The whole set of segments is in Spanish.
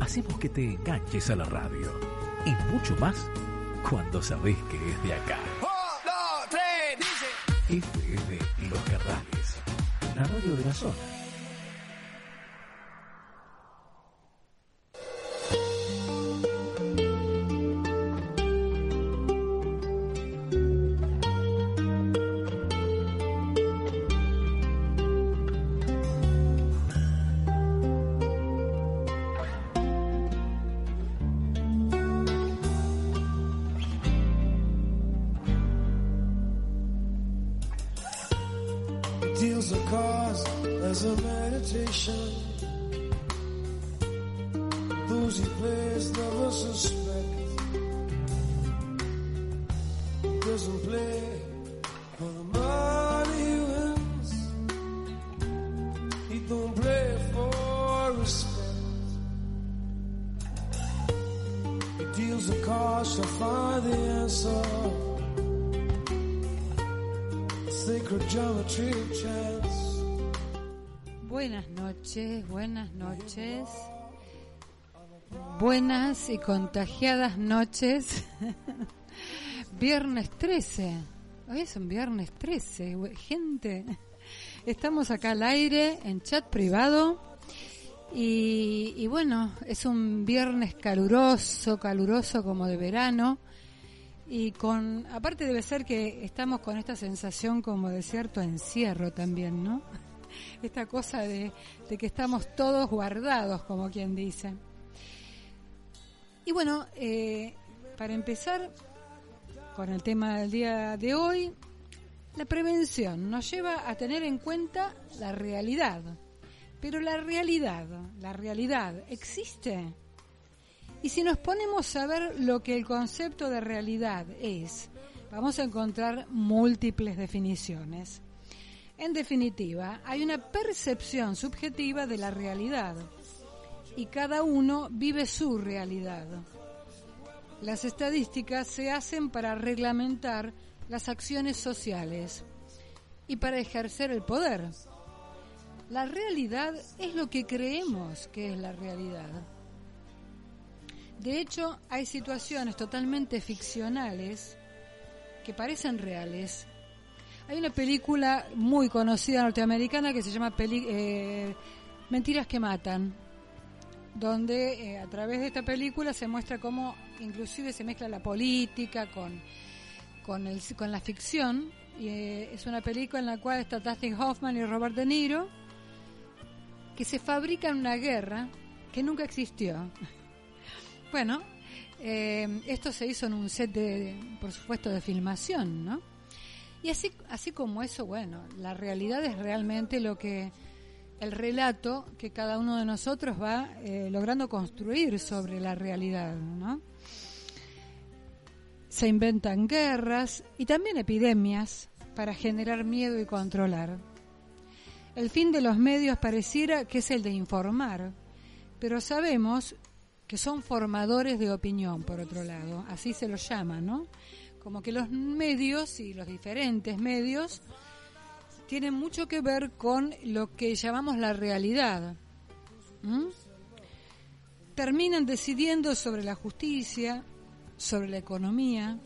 Hacemos que te enganches a la radio y mucho más cuando sabes que es de acá. FM Los Carrales, la radio de la zona. Y contagiadas noches. viernes 13. Hoy es un viernes 13, güey. gente. Estamos acá al aire en chat privado. Y, y bueno, es un viernes caluroso, caluroso como de verano. Y con, aparte debe ser que estamos con esta sensación como de cierto encierro también, ¿no? Esta cosa de, de que estamos todos guardados, como quien dice. Y bueno, eh, para empezar con el tema del día de hoy, la prevención nos lleva a tener en cuenta la realidad. Pero la realidad, la realidad, ¿existe? Y si nos ponemos a ver lo que el concepto de realidad es, vamos a encontrar múltiples definiciones. En definitiva, hay una percepción subjetiva de la realidad y cada uno vive su realidad. Las estadísticas se hacen para reglamentar las acciones sociales y para ejercer el poder. La realidad es lo que creemos que es la realidad. De hecho, hay situaciones totalmente ficcionales que parecen reales. Hay una película muy conocida norteamericana que se llama eh, Mentiras que Matan, donde eh, a través de esta película se muestra cómo inclusive se mezcla la política con, con, el, con la ficción. Y, eh, es una película en la cual está Dustin Hoffman y Robert De Niro, que se fabrican una guerra que nunca existió. Bueno, eh, esto se hizo en un set de, por supuesto, de filmación, ¿no? Y así, así como eso, bueno, la realidad es realmente lo que el relato que cada uno de nosotros va eh, logrando construir sobre la realidad, ¿no? Se inventan guerras y también epidemias para generar miedo y controlar. El fin de los medios pareciera que es el de informar, pero sabemos que son formadores de opinión, por otro lado, así se los llama, ¿no? Como que los medios y los diferentes medios tienen mucho que ver con lo que llamamos la realidad. Terminan decidiendo sobre la justicia, sobre la economía,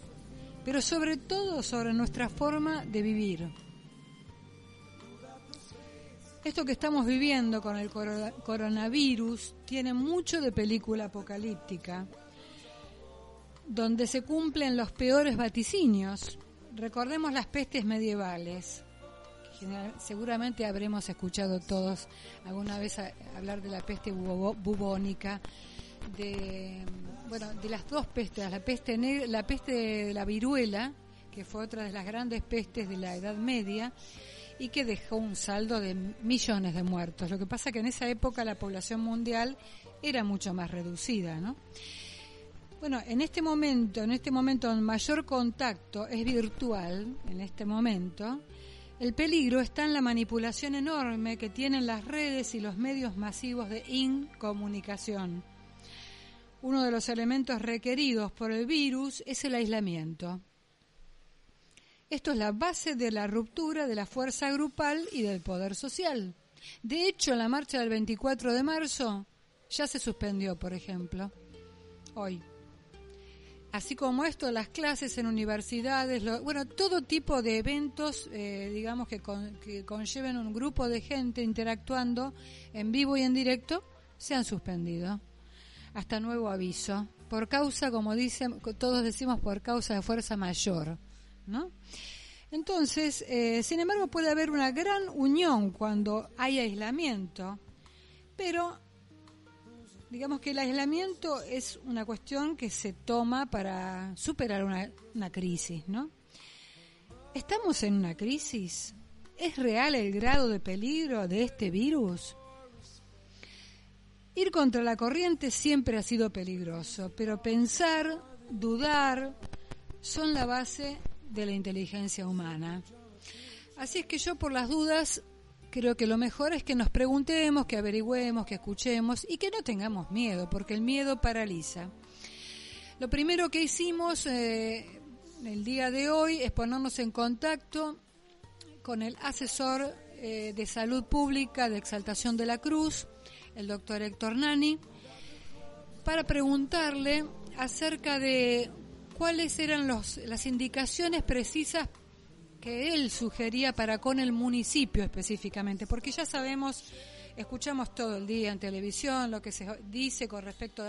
pero sobre todo sobre nuestra forma de vivir. Esto que estamos viviendo con el coronavirus tiene mucho de película apocalíptica, donde se cumplen los peores vaticinios. Recordemos las pestes medievales. Seguramente habremos escuchado todos alguna vez hablar de la peste bubónica, de bueno, de las dos pestes, la peste la peste de la viruela, que fue otra de las grandes pestes de la Edad Media, y que dejó un saldo de millones de muertos. Lo que pasa que en esa época la población mundial era mucho más reducida, ¿no? Bueno, en este momento, en este momento el mayor contacto es virtual, en este momento, el peligro está en la manipulación enorme que tienen las redes y los medios masivos de incomunicación. Uno de los elementos requeridos por el virus es el aislamiento. Esto es la base de la ruptura de la fuerza grupal y del poder social. De hecho, la marcha del 24 de marzo ya se suspendió, por ejemplo, hoy. Así como esto, las clases en universidades, bueno, todo tipo de eventos, eh, digamos, que, que conlleven un grupo de gente interactuando en vivo y en directo, se han suspendido. Hasta nuevo aviso. Por causa, como dicen, todos decimos, por causa de fuerza mayor. ¿no? Entonces, eh, sin embargo, puede haber una gran unión cuando hay aislamiento, pero digamos que el aislamiento es una cuestión que se toma para superar una, una crisis, ¿no? ¿Estamos en una crisis? ¿Es real el grado de peligro de este virus? Ir contra la corriente siempre ha sido peligroso, pero pensar, dudar, son la base de la inteligencia humana. Así es que yo por las dudas creo que lo mejor es que nos preguntemos, que averigüemos, que escuchemos y que no tengamos miedo, porque el miedo paraliza. Lo primero que hicimos eh, el día de hoy es ponernos en contacto con el asesor eh, de salud pública de Exaltación de la Cruz, el doctor Héctor Nani, para preguntarle acerca de cuáles eran las indicaciones precisas que él sugería para con el municipio específicamente, porque ya sabemos, escuchamos todo el día en televisión lo que se dice con respecto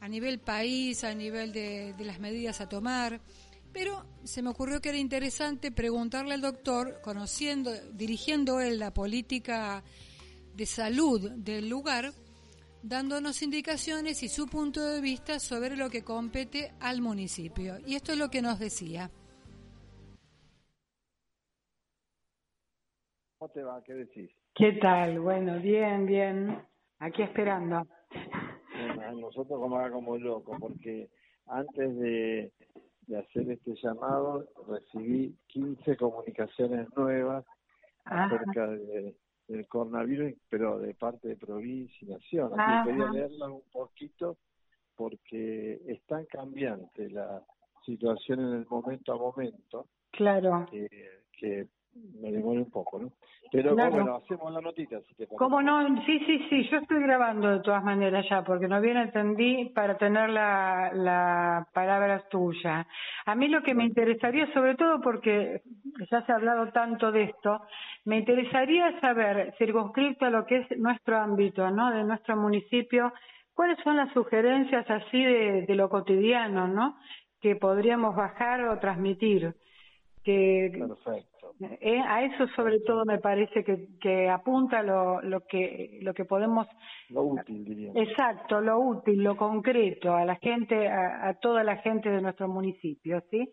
a, nivel país, a nivel de, de las medidas a tomar, pero se me ocurrió que era interesante preguntarle al doctor, conociendo, dirigiendo él la política de salud del lugar, dándonos indicaciones y su punto de vista sobre lo que compete al municipio. Y esto es lo que nos decía. ¿Cómo te va? ¿Qué decís? ¿Qué tal? Bueno, bien, bien. Aquí esperando. nosotros como como loco, porque antes de, de hacer este llamado recibí 15 comunicaciones nuevas acerca de, del coronavirus, pero de parte de provincia y nación. Así que quería leerlas un poquito porque es tan cambiante la situación en el momento a momento. Claro. Que, que me demore un poco, ¿no? Pero bueno, hacemos la notita. Si te ¿Cómo no? Sí, sí, sí, yo estoy grabando de todas maneras ya, porque no bien entendí para tener la, la palabra tuya. A mí lo que me interesaría, sobre todo porque ya se ha hablado tanto de esto, me interesaría saber, circunscrito a lo que es nuestro ámbito, ¿no? De nuestro municipio, cuáles son las sugerencias así de, de lo cotidiano, ¿no? Que podríamos bajar o transmitir. Que, Perfecto. Eh, a eso sobre todo me parece que, que apunta lo, lo que lo que podemos lo útil diría exacto lo útil lo concreto a la gente a, a toda la gente de nuestro municipio sí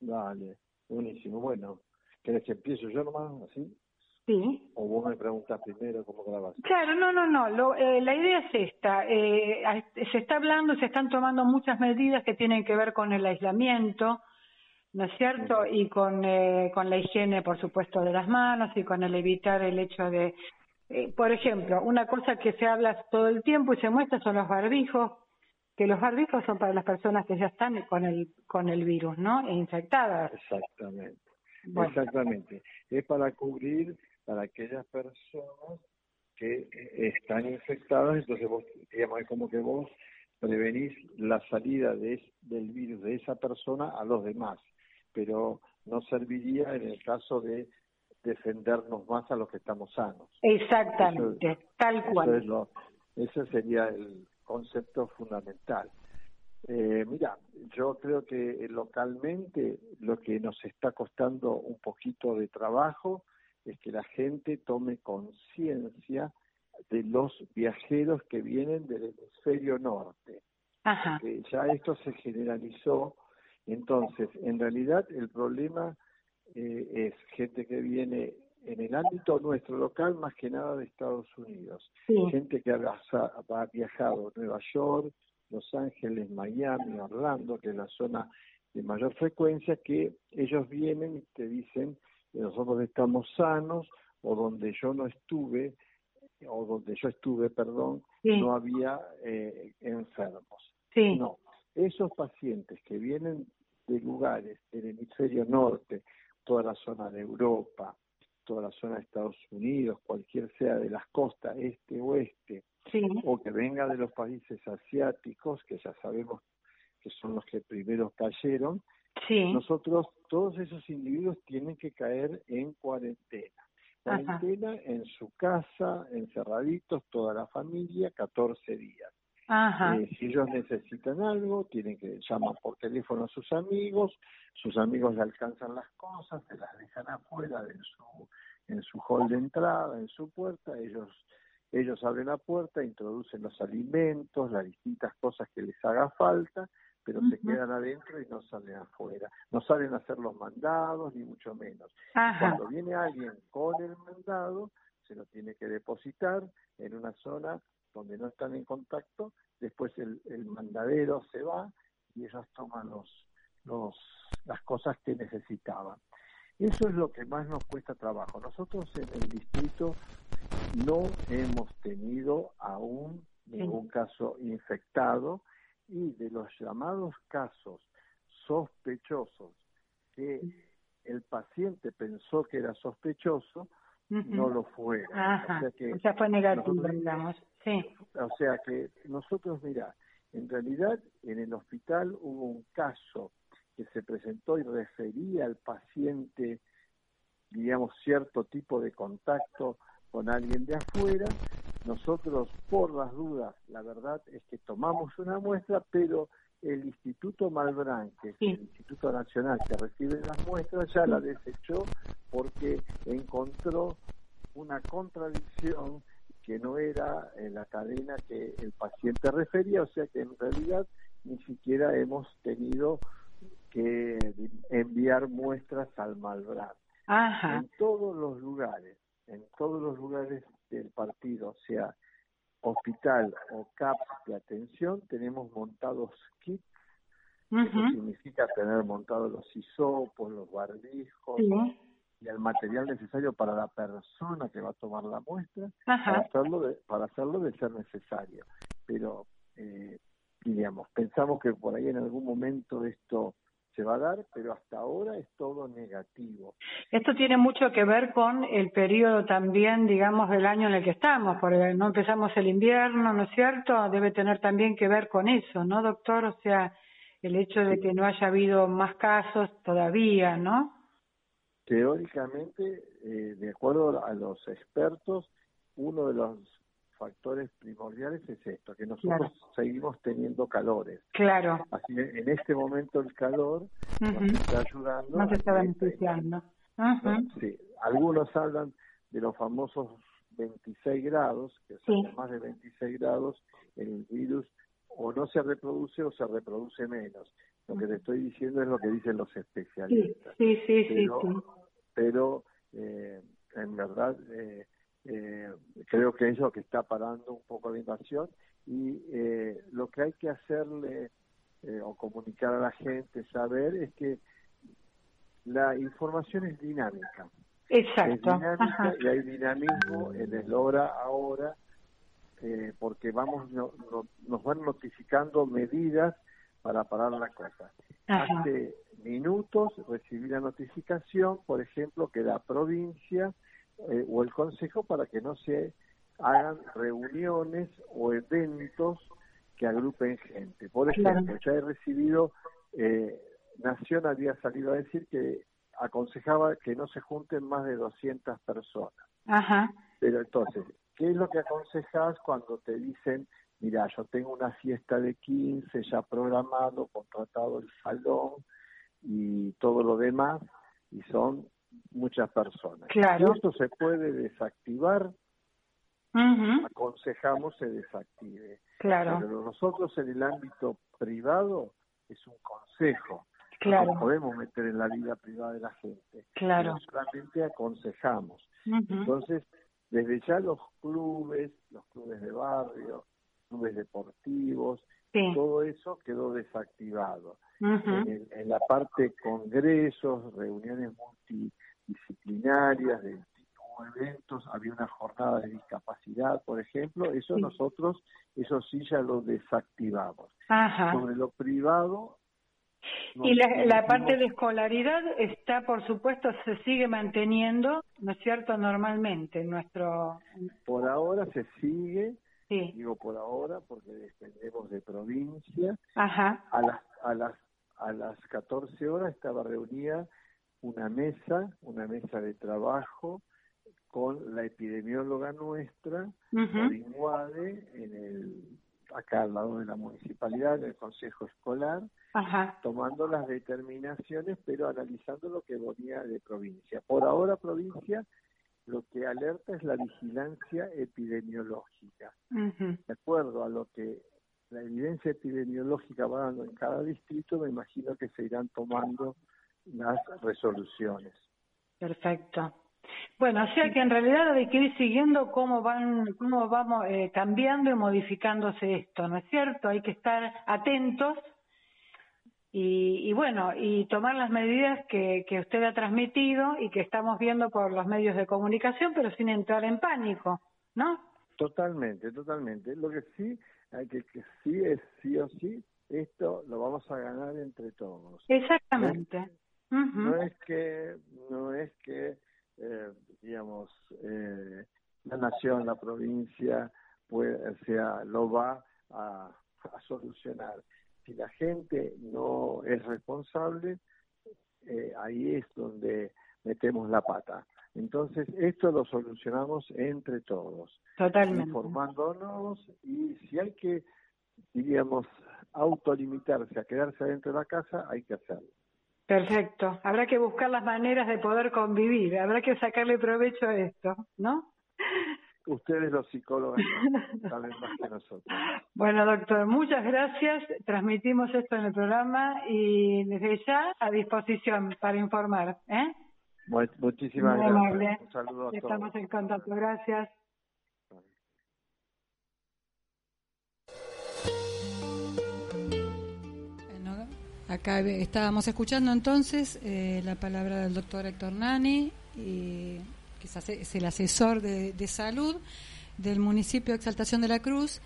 Dale, buenísimo bueno ¿querés que empiezo yo nomás así Sí. ¿O vos me preguntas primero cómo grabas? Claro, no, no, no. Lo, eh, la idea es esta. Eh, se está hablando, se están tomando muchas medidas que tienen que ver con el aislamiento, ¿no es cierto? Y con, eh, con la higiene, por supuesto, de las manos y con el evitar el hecho de, eh, por ejemplo, una cosa que se habla todo el tiempo y se muestra son los barbijos, que los barbijos son para las personas que ya están con el, con el virus, ¿no? E infectadas. Exactamente. Exactamente. Es para cubrir para aquellas personas que eh, están infectadas, entonces vos, digamos, es como que vos prevenís la salida de, del virus de esa persona a los demás pero no serviría en el caso de defendernos más a los que estamos sanos. Exactamente, tal cual. ese sería el concepto fundamental. Eh, mira, yo creo que localmente lo que nos está costando un poquito de trabajo es que la gente tome conciencia de los viajeros que vienen del hemisferio norte. Ajá. Que ya esto se generalizó entonces, en realidad el problema eh, es gente que viene en el ámbito nuestro local, más que nada de Estados Unidos. Gente que ha, ha viajado a Nueva York, Los Ángeles, Miami, Orlando, que es la zona de mayor frecuencia, que ellos vienen y te dicen que nosotros estamos sanos o donde yo no estuve, o donde yo estuve, perdón, no había eh, enfermos. No, esos pacientes que vienen de lugares del hemisferio norte, toda la zona de Europa, toda la zona de Estados Unidos, cualquier sea de las costas este oeste, o que venga de los países asiáticos, que ya sabemos que son los que primero cayeron, nosotros, todos esos individuos tienen que caer en cuarentena. Cuarentena en su casa, encerraditos, toda la familia, 14 días. Eh, si ellos necesitan algo, tienen que llamar por teléfono a sus amigos, sus amigos le alcanzan las cosas, se las dejan afuera de su, en su hall de entrada, en su puerta, ellos ellos abren la puerta, introducen los alimentos, las distintas cosas que les haga falta, pero se quedan adentro y no salen afuera. No salen a hacer los mandados, ni mucho menos. Cuando viene alguien con el mandado, se lo tiene que depositar en una zona donde no están en contacto, después el, el mandadero se va y ellos toman los, los, las cosas que necesitaban. Eso es lo que más nos cuesta trabajo. Nosotros en el distrito no hemos tenido aún ningún caso infectado y de los llamados casos sospechosos que el paciente pensó que era sospechoso, no lo fue. o sea que fue negativo, digamos. Sí. O sea que nosotros, mira, en realidad en el hospital hubo un caso que se presentó y refería al paciente, digamos, cierto tipo de contacto con alguien de afuera. Nosotros, por las dudas, la verdad es que tomamos una muestra, pero el Instituto Malbrán, que es el Instituto Nacional que recibe las muestras, ya la desechó porque encontró una contradicción que no era en la cadena que el paciente refería, o sea que en realidad ni siquiera hemos tenido que enviar muestras al Malbrán. En todos los lugares, en todos los lugares del partido, sea hospital o CAPS de atención, tenemos montados kits. Eso significa tener montados los hisopos, los barbijos y el material necesario para la persona que va a tomar la muestra para hacerlo de, para hacerlo de ser necesario. Pero, eh, diríamos, pensamos que por ahí en algún momento esto se va a dar, pero hasta ahora es todo negativo. Esto tiene mucho que ver con el periodo también, digamos, del año en el que estamos, porque no empezamos el invierno, ¿no es cierto? Debe tener también que ver con eso, ¿no, doctor? O sea, el hecho de que no haya habido más casos todavía, ¿no? Teóricamente, eh, de acuerdo a los expertos, uno de los factores primordiales es esto, que nosotros seguimos teniendo calores. Claro. Así en este momento el calor nos está ayudando. Nos está beneficiando. Sí, algunos hablan de los famosos 26 grados, que son más de 26 grados, el virus o no se reproduce o se reproduce menos. Lo que te estoy diciendo es lo que dicen los especialistas. Sí, sí, sí. Pero, eh, en verdad, eh, eh, creo que es lo que está parando un poco la invasión y eh, lo que hay que hacerle eh, o comunicar a la gente, saber, es que la información es dinámica. Exacto. Es dinámica y hay dinamismo en el hora ahora eh, porque vamos nos van notificando medidas para parar la cosa. Hace minutos recibí la notificación, por ejemplo, que la provincia eh, o el consejo para que no se hagan reuniones o eventos que agrupen gente. Por ejemplo, ya he recibido, eh, Nación había salido a decir que aconsejaba que no se junten más de 200 personas. Ajá. Pero entonces, ¿qué es lo que aconsejas cuando te dicen, mira, yo tengo una fiesta de 15 ya programado, contratado el salón y todo lo demás, y son muchas personas. Claro. Esto se puede desactivar, aconsejamos se desactive. Claro. Pero nosotros en el ámbito privado es un consejo. Claro. No podemos meter en la vida privada de la gente. Claro. solamente aconsejamos. Entonces, desde ya los clubes, los clubes de barrio, clubes deportivos, todo eso quedó desactivado. en, la parte congresos, reuniones multidisciplinarias de eventos, había una jornada de discapacidad, por ejemplo, eso nosotros, eso sí ya lo desactivamos. Sobre lo privado. Y la, la parte de escolaridad está, por supuesto, se sigue manteniendo, ¿no es cierto?, normalmente en nuestro... Por ahora se sigue, digo por ahora porque dependemos de provincia. Ajá. A las, a las, a las 14 horas estaba reunida una mesa, una mesa de trabajo con la epidemióloga nuestra, uh en el, acá al lado de la municipalidad, en el consejo escolar, tomando las determinaciones, pero analizando lo que venía de provincia. Por ahora, provincia lo que alerta es la vigilancia epidemiológica. De acuerdo a lo que la evidencia epidemiológica va dando en cada distrito, me imagino que se irán tomando las resoluciones. Perfecto. Bueno, o sea que en realidad hay que ir siguiendo cómo van, cómo vamos eh, cambiando y modificándose esto, ¿no es cierto? Hay que estar atentos y, bueno, y tomar las medidas que, que usted ha transmitido y que estamos viendo por los medios de comunicación, pero sin entrar en pánico, ¿no? Totalmente, totalmente. Lo que sí, hay que, que sí es sí o sí, esto lo vamos a ganar entre todos. Exactamente. No es, que, no es que, eh, digamos, eh, la nación, la provincia, pues, sea, lo va a, a solucionar si la gente no es responsable, eh, ahí es donde metemos la pata. Entonces, esto lo solucionamos entre todos. Totalmente. Informándonos y si hay que, diríamos, autolimitarse a quedarse adentro de la casa, hay que hacerlo. Perfecto. Habrá que buscar las maneras de poder convivir. Habrá que sacarle provecho a esto, ¿no? Ustedes los psicólogos saben más que nosotros. Bueno, doctor, muchas gracias. Transmitimos esto en el programa y desde ya a disposición para informar. ¿eh? muchísimas gracias. Un saludo a Estamos en contacto. Gracias. Acá estábamos escuchando entonces eh, la palabra del doctor Héctor Nani y que es el asesor de, salud del municipio de Exaltación de la Cruz.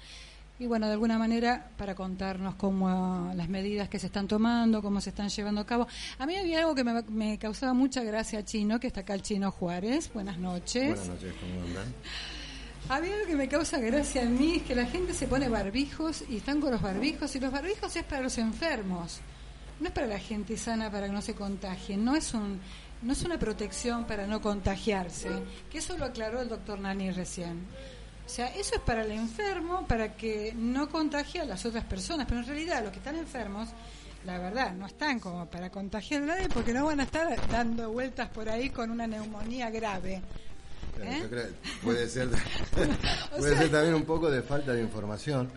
Y bueno, de alguna manera para contarnos cómo las medidas que se están tomando, cómo se están llevando a cabo. A mí había algo que me, causaba mucha gracia, Chino, que está acá el Chino Juárez. Buenas noches. Buenas noches, ¿cómo andan? Había algo que me causa gracia a mí, es que la gente se pone barbijos y están con los barbijos, y los barbijos es para los enfermos, no es para la gente sana para que no se contagien, no es un no es una protección para no contagiarse, que eso lo aclaró el doctor Nani recién. O sea, eso es para el enfermo, para que no contagie a las otras personas, pero en realidad los que están enfermos, la verdad, no están como para contagiar a nadie porque no van a estar dando vueltas por ahí con una neumonía grave. ¿Eh? puede ser, puede ser también un poco de falta de información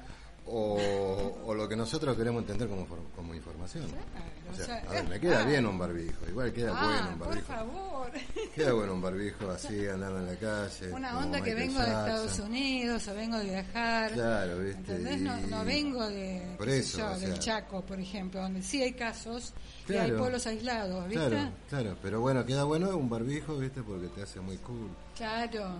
o, lo que nosotros queremos entender como, como información. o sea, a ver, me queda bien un barbijo, igual queda ah, bueno un barbijo. Por favor. Queda bueno un barbijo así, andando en la calle. Una onda que vengo de Estados Unidos o vengo de viajar. Claro, ¿viste? No, no, vengo de, por eso, del Chaco, por ejemplo, donde sí hay casos y hay pueblos aislados, ¿viste? Claro, claro, pero bueno, queda bueno un barbijo, ¿viste? Porque te hace muy cool. Claro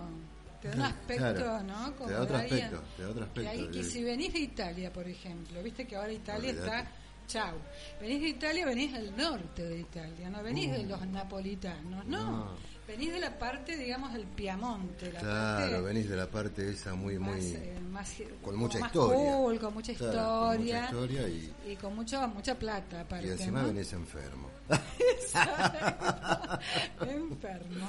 te da un aspecto, ¿no? Como te da otro aspecto, te da otro aspecto. Y, si venís de Italia, por ejemplo, viste que ahora Italia está, chau, venís de Italia, venís del norte de Italia, no venís de uh. los napolitanos, no venís de la parte, digamos, del Piamonte. La claro, venís de la parte esa muy, muy. Eh, con mucha historia. Cool, con mucha historia. Con mucha historia y, con mucha, mucha plata, Y encima venís enfermo. enfermo.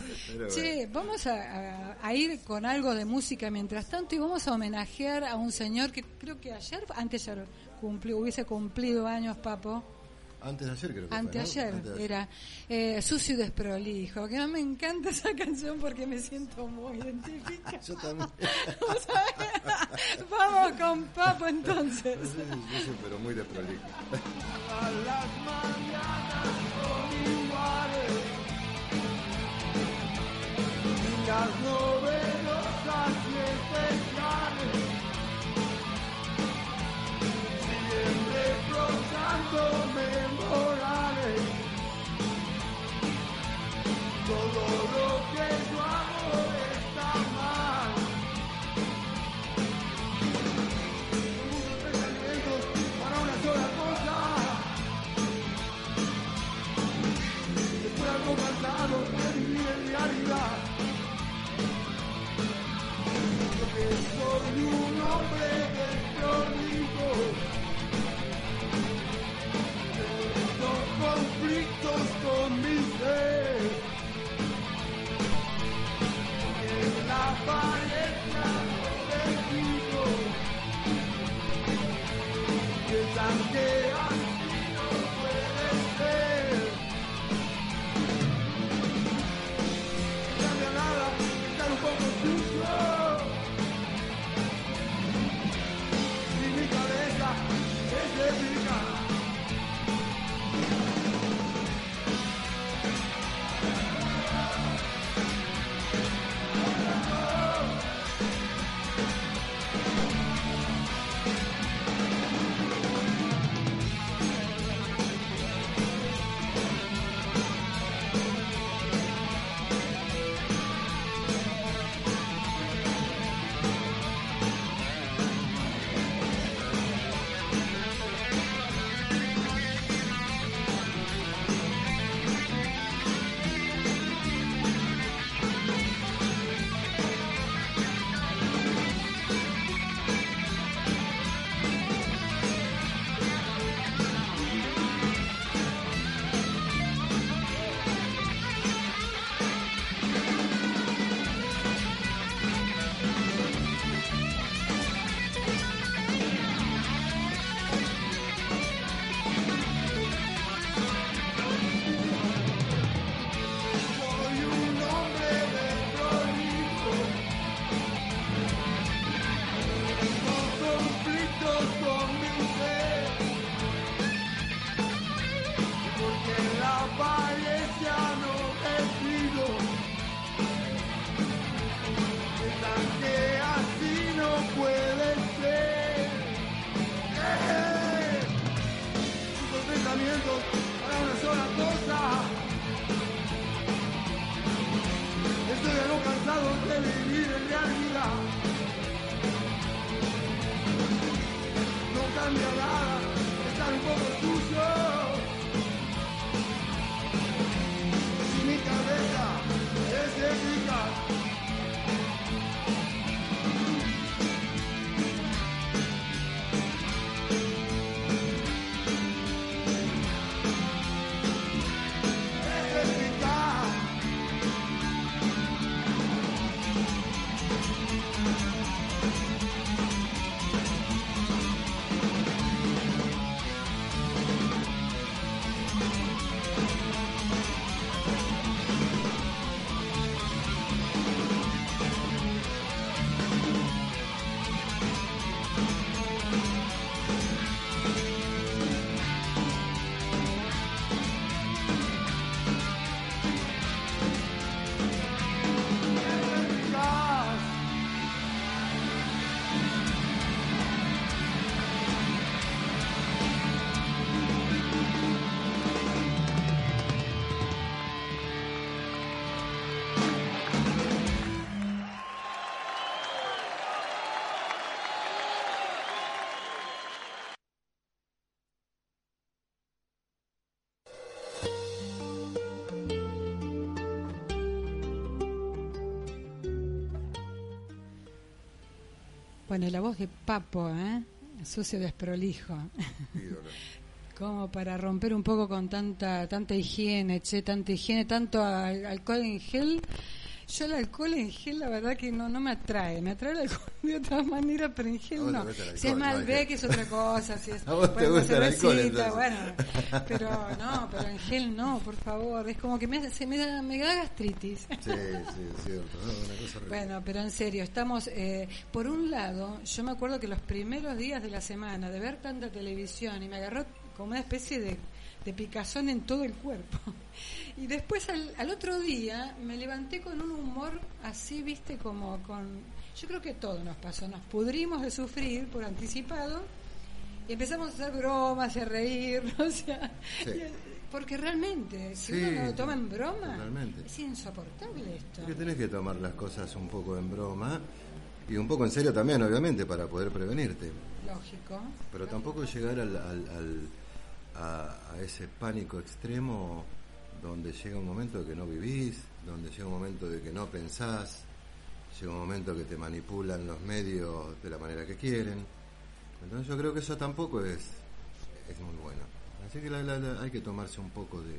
che, vamos a, ir con algo de música mientras tanto y vamos a homenajear a un señor que creo que ayer, antes ya cumplió, hubiese cumplido años, Papo antes de ayer creo que Anteayer era eh, Sucio y Desprolijo, que no me encanta esa canción porque me siento muy identificada. Yo también. Vamos con Papo entonces. Sucio, pero muy desprolijo. A las mañanas son iguales. Historias novedosas reprochando memorales. Todo lo que yo hago está mal. Muchos pensamientos para una sola cosa. Estoy algo cansado de vivir en realidad. Porque soy un hombre electrónico. En la Para una sola cosa Estoy algo cansado de vivir en realidad. No cambia Bueno, la voz de Papo, ¿eh? Sucio desprolijo. ídolo. Como para romper un poco con tanta tanta higiene, che, tanta higiene, tanto al- alcohol en gel. Yo el alcohol en gel, la verdad que no no me atrae. Me atrae el alcohol de otra manera, pero en gel no. Si es. Malbec es otra cosa. Si es te bueno, gusta el alcohol, bueno. Pero no, pero en gel no, por favor. Es como que me, hace- me, da, me da gastritis. Sí, sí, es cierto. No, una cosa. Bueno, pero en serio, estamos, eh, por un lado, yo me acuerdo que los primeros días de la semana, de ver tanta televisión, y me agarró como una especie de, de picazón en todo el cuerpo. Y después al, al otro día me levanté con un humor así, viste, como con... Yo creo que todo nos pasó, nos pudrimos de sufrir por anticipado y empezamos a hacer bromas y a reír, o sea, porque realmente, si uno no lo toma en broma, es insoportable esto. Porque tenés que tomar las cosas un poco en broma y un poco en serio también, obviamente, para poder prevenirte. Lógico. Pero tampoco llegar al, al, a, a, ese pánico extremo donde llega un momento que no vivís, donde llega un momento de que no pensás, llega un momento que te manipulan los medios de la manera que quieren. Entonces yo creo que eso tampoco es, es muy bueno. Así que hay que tomarse un poco de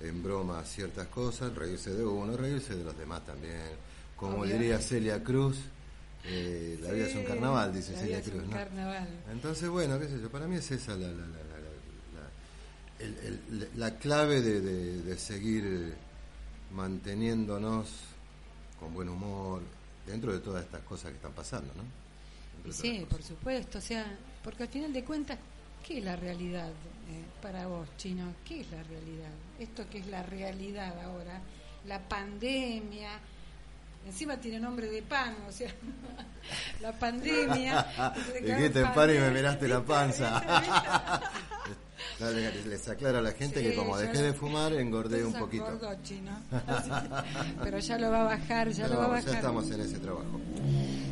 en broma ciertas cosas, reírse de uno, reírse de los demás también. Como diría Celia Cruz, eh, la vida es un carnaval, dice Celia Cruz. Entonces, bueno, qué sé yo, para mí es esa la, la, la clave de, de, seguir manteniéndonos con buen humor dentro de todas estas cosas que están pasando, ¿no? Sí, por supuesto, o sea, porque al final de cuentas, ¿qué es la realidad eh, para vos, Chino? ¿Qué es la realidad? Esto que es la realidad ahora, la pandemia, encima tiene nombre de pan, o sea, la pandemia. Dijiste pan y me miraste la panza. Les aclaro a la gente que como dejé de fumar engordé un poquito. chino. Pero ya lo va a bajar, ya lo va a bajar. Ya estamos en ese trabajo.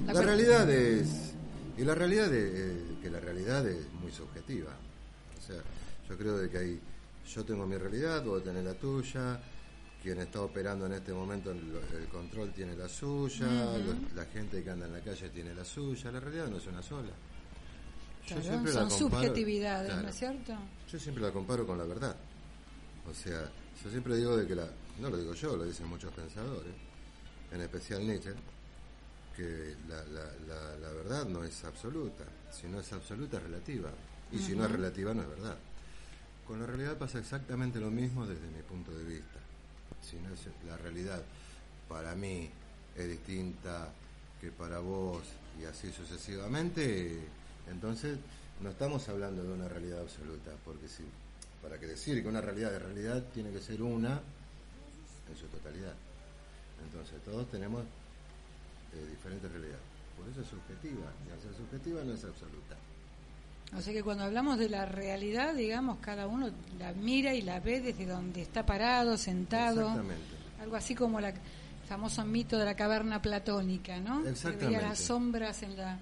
La, realidad es y la realidad es eh, que la realidad es muy subjetiva. O sea, yo creo de que hay, yo tengo mi realidad, vos tenés la tuya, quien está operando en este momento el, control tiene la suya, la gente que anda en la calle tiene la suya, la realidad no es una sola. son subjetividades, ¿no es cierto? Yo siempre la comparo con la verdad. O sea, yo siempre digo de que la, no lo digo yo, lo dicen muchos pensadores, en especial Nietzsche, que la, la, la, verdad no es absoluta. Si no es absoluta es relativa. Y si no es relativa no es verdad. Con la realidad pasa exactamente lo mismo desde mi punto de vista. Si no es la realidad para mí es distinta que para vos y así sucesivamente, entonces no estamos hablando de una realidad absoluta, porque si para que decir que una realidad es realidad tiene que ser una en su totalidad. Entonces todos tenemos de diferentes realidades. Por eso es subjetiva, y al ser subjetiva no es absoluta. O sea que cuando hablamos de la realidad, digamos, cada uno la mira y la ve desde donde está parado, sentado. Exactamente. Algo así como el famoso mito de la caverna platónica, ¿no? Exactamente. veía las sombras en la,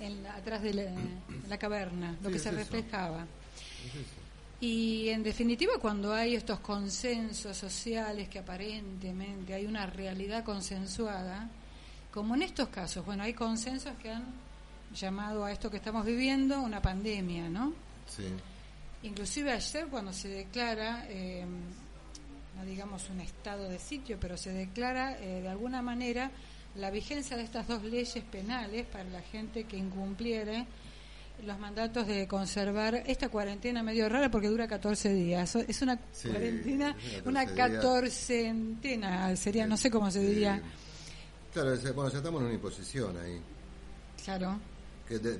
en, atrás de la, caverna, lo que se reflejaba. Y en definitiva, cuando hay estos consensos sociales que aparentemente hay una realidad consensuada, como en estos casos, bueno, hay consensos que han llamado a esto que estamos viviendo una pandemia, ¿no? Sí. Inclusive ayer cuando se declara, eh, no digamos un estado de sitio, pero se declara eh, de alguna manera la vigencia de estas dos leyes penales para la gente que incumpliere los mandatos de conservar esta cuarentena medio rara porque dura 14 días. Es una cuarentena, una catorcentena sería, no sé cómo se diría. Claro, bueno, ya estamos en una imposición ahí. Claro. Que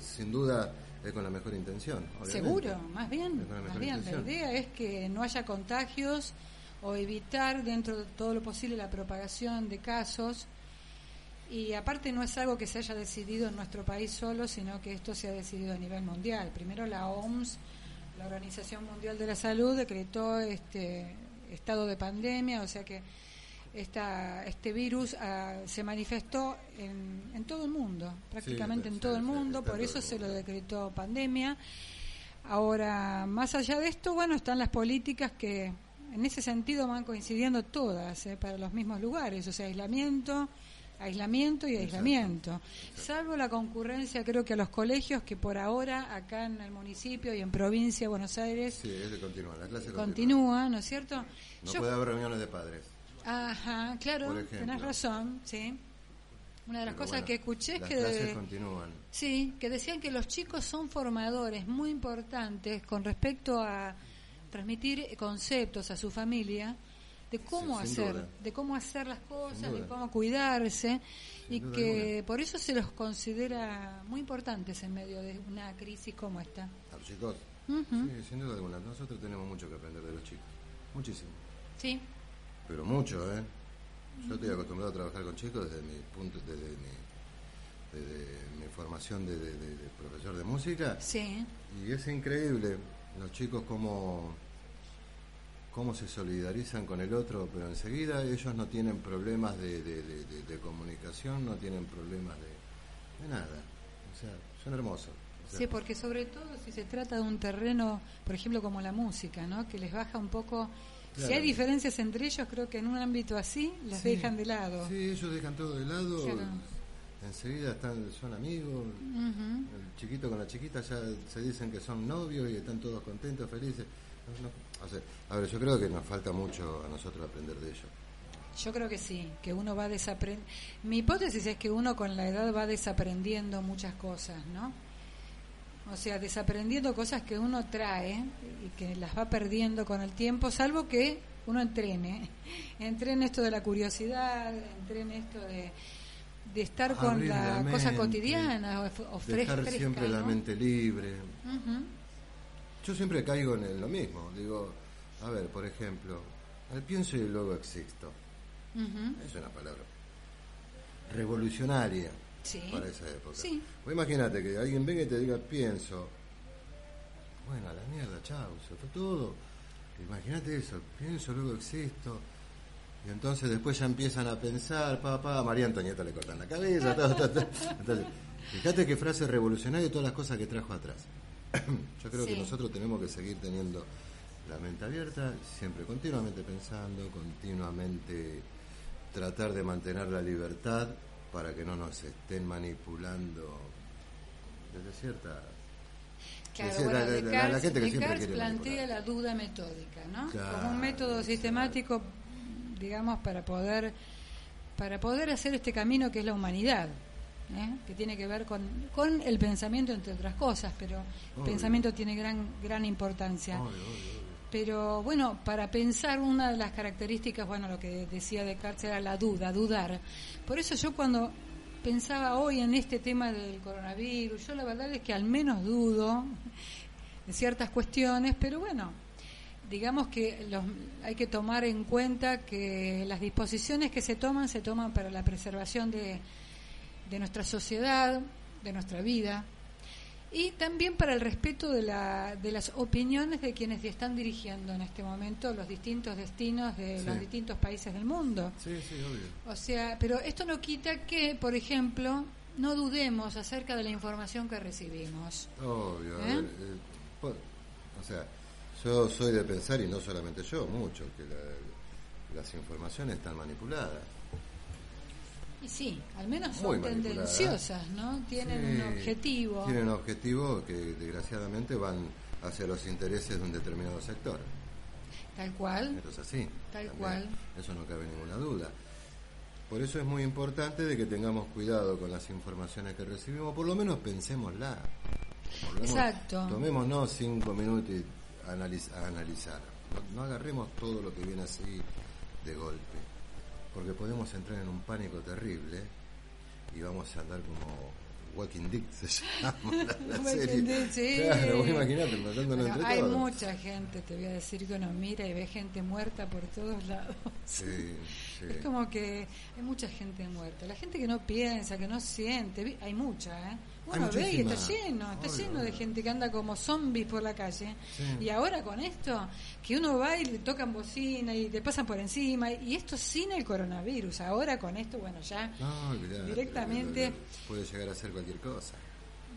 sin duda es con la mejor intención. Seguro, más bien. Más bien. La idea es que no haya contagios o evitar dentro de todo lo posible la propagación de casos y aparte no es algo que se haya decidido en nuestro país solo, sino que esto se ha decidido a nivel mundial. Primero la OMS, la Organización Mundial de la Salud, decretó este estado de pandemia, o sea que esta, este virus ah, se manifestó en, en, todo el mundo, prácticamente en todo el mundo, por eso se lo decretó pandemia. Ahora, más allá de esto, bueno, están las políticas que en ese sentido van coincidiendo todas eh, para los mismos lugares, o sea, aislamiento, aislamiento y aislamiento. Salvo la concurrencia, creo que a los colegios que por ahora acá en el municipio y en provincia de Buenos Aires. Sí, continúa, la clase continúa. ¿no es cierto? No puede haber reuniones de padres. Ajá, claro, tenés razón, sí. Una de las cosas que escuché es que continúan. Sí, que decían que los chicos son formadores muy importantes con respecto a transmitir conceptos a su familia de cómo hacer, de cómo hacer las cosas, de cómo cuidarse y que por eso se los considera muy importantes en medio de una crisis como esta. A los chicos, sí, sin duda alguna. Nosotros tenemos mucho que aprender de los chicos, muchísimo. Sí. Pero mucho, ¿eh? Yo estoy acostumbrado a trabajar con chicos desde mi punto, desde mi, desde mi formación de, profesor de música. Sí. Y es increíble los chicos como cómo se solidarizan con el otro, pero enseguida ellos no tienen problemas de, comunicación, no tienen problemas de, nada. O sea, son hermosos. sí, porque sobre todo si se trata de un terreno, por ejemplo, como la música, ¿no? Que les baja un poco... Si hay diferencias entre ellos, creo que en un ámbito así las dejan de lado. Sí, ellos dejan todo de lado. Enseguida están, son amigos. El chiquito con la chiquita ya se dicen que son novios y están todos contentos, felices a ver, yo creo que nos falta mucho a nosotros aprender de ello. Yo creo que sí, que uno va desaprendiendo. Mi hipótesis es que uno con la edad va desaprendiendo muchas cosas, ¿no? O sea, desaprendiendo cosas que uno trae y que las va perdiendo con el tiempo, salvo que uno entrene. Entrene esto de la curiosidad, entrene esto de, de estar con la, cosa cotidiana o, Dejar siempre la mente libre. Yo siempre caigo en lo mismo. Digo, a ver, por ejemplo, el pienso y luego existo. Es una palabra revolucionaria para esa época. imagínate que alguien venga y te diga pienso. Bueno, a la mierda, chao, se fue todo. Imagínate eso, pienso, luego existo. Y entonces después ya empiezan a pensar, papá, a María Antonieta le cortan la cabeza, Entonces, fíjate qué frase revolucionaria y todas las cosas que trajo atrás. Yo creo que nosotros tenemos que seguir teniendo la mente abierta, siempre continuamente pensando, continuamente tratar de mantener la libertad para que no nos estén manipulando desde cierta Claro, bueno, Descartes, plantea la duda metódica, ¿no? Como un método sistemático, digamos, para poder para poder hacer este camino que es la humanidad. ¿eh? que tiene que ver con, con el pensamiento, entre otras cosas, pero el pensamiento tiene gran, gran importancia. Pero bueno, para pensar una de las características, bueno, lo que decía Descartes era la duda, dudar. Por eso yo cuando pensaba hoy en este tema del coronavirus, yo la verdad es que al menos dudo de ciertas cuestiones, pero bueno, digamos que los, hay que tomar en cuenta que las disposiciones que se toman se toman para la preservación de, de nuestra sociedad, de nuestra vida, y también para el respeto de, la, de las opiniones de quienes están dirigiendo en este momento los distintos destinos de los distintos países del mundo. Sí, sí, obvio. O sea, pero esto no quita que, por ejemplo, no dudemos acerca de la información que recibimos. Obvio, ¿Eh? Eh, o sea, yo soy de pensar, y no solamente yo, mucho, que las informaciones están manipuladas sí, al menos son tendenciosas, ¿no? Tienen un objetivo. Tienen un objetivo que desgraciadamente van hacia los intereses de un determinado sector. Tal cual. Eso es así. Tal cual. Eso no cabe ninguna duda. Por eso es muy importante de que tengamos cuidado con las informaciones que recibimos, por lo menos pensémosla. Exacto. Tomémonos cinco minutos y a analizar. no agarremos todo lo que viene así de golpe porque podemos entrar en un pánico terrible y vamos a andar como Walking Dead se llama la, serie. sí. Claro, imagínate, matándonos entre Hay mucha gente, te voy a decir, que uno mira y ve gente muerta por todos lados. Sí, sí. Es como que hay mucha gente muerta. La gente que no piensa, que no siente, hay mucha, ¿eh? Uno ve y está lleno, está lleno de gente que anda como zombies por la calle. Y ahora con esto, que uno va y le tocan bocina y te pasan por encima, y esto sin el coronavirus. Ahora con esto, bueno, ya directamente... Puede llegar a ser cualquier cosa.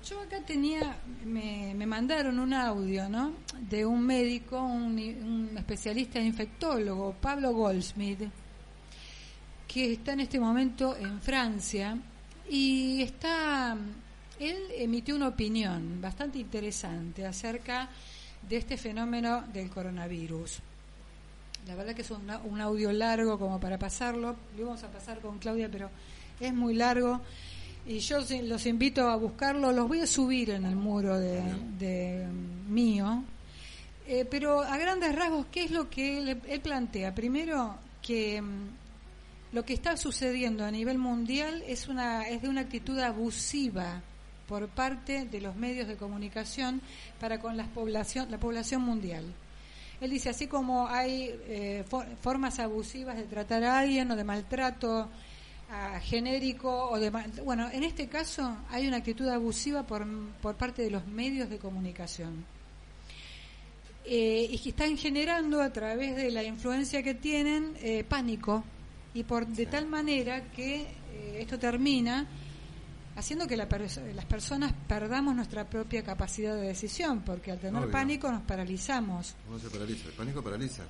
Yo acá tenía, me, me mandaron un audio, ¿no? De un médico, un, un especialista infectólogo, Pablo Goldsmith, que está en este momento en Francia y está él emitió una opinión bastante interesante acerca de este fenómeno del coronavirus. La verdad que es un, audio largo como para pasarlo, lo vamos a pasar con Claudia, pero es muy largo y yo los invito a buscarlo, los voy a subir en el muro de, mío. Eh, pero a grandes rasgos, ¿qué es lo que él, plantea? Primero, que mm, lo que está sucediendo a nivel mundial es una es de una actitud abusiva por parte de los medios de comunicación para con la población la población mundial. Él dice así como hay eh, formas abusivas de tratar a alguien o de maltrato genérico o de bueno en este caso hay una actitud abusiva por, por parte de los medios de comunicación. Eh, y que están generando a través de la influencia que tienen eh, pánico. Y por de tal manera que eh, esto termina haciendo que las personas perdamos nuestra propia capacidad de decisión porque al tener pánico nos paralizamos. No se paraliza el pánico paraliza.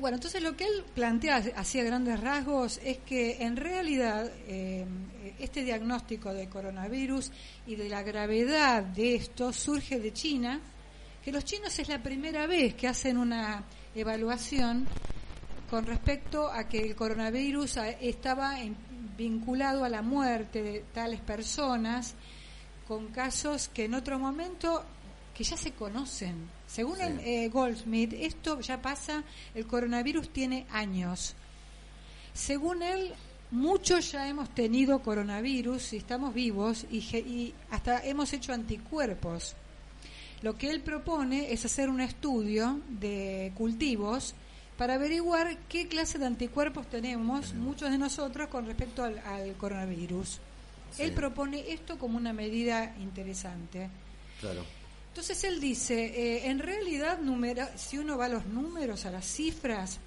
Bueno, entonces lo que él plantea así a grandes rasgos es que en realidad eh, este diagnóstico de coronavirus y de la gravedad de esto surge de China, que los chinos es la primera vez que hacen una evaluación con respecto a que el coronavirus estaba vinculado a la muerte de tales personas con casos que en otro momento que ya se conocen. Según el, eh, Goldsmith, esto ya pasa, el coronavirus tiene años. Según él, muchos ya hemos tenido coronavirus y estamos vivos y, y hasta hemos hecho anticuerpos. Lo que él propone es hacer un estudio de cultivos para averiguar qué clase de anticuerpos tenemos muchos de nosotros con respecto al, coronavirus. Él propone esto como una medida interesante. Claro. Entonces él dice, eh, en realidad si uno va a los números, a las cifras,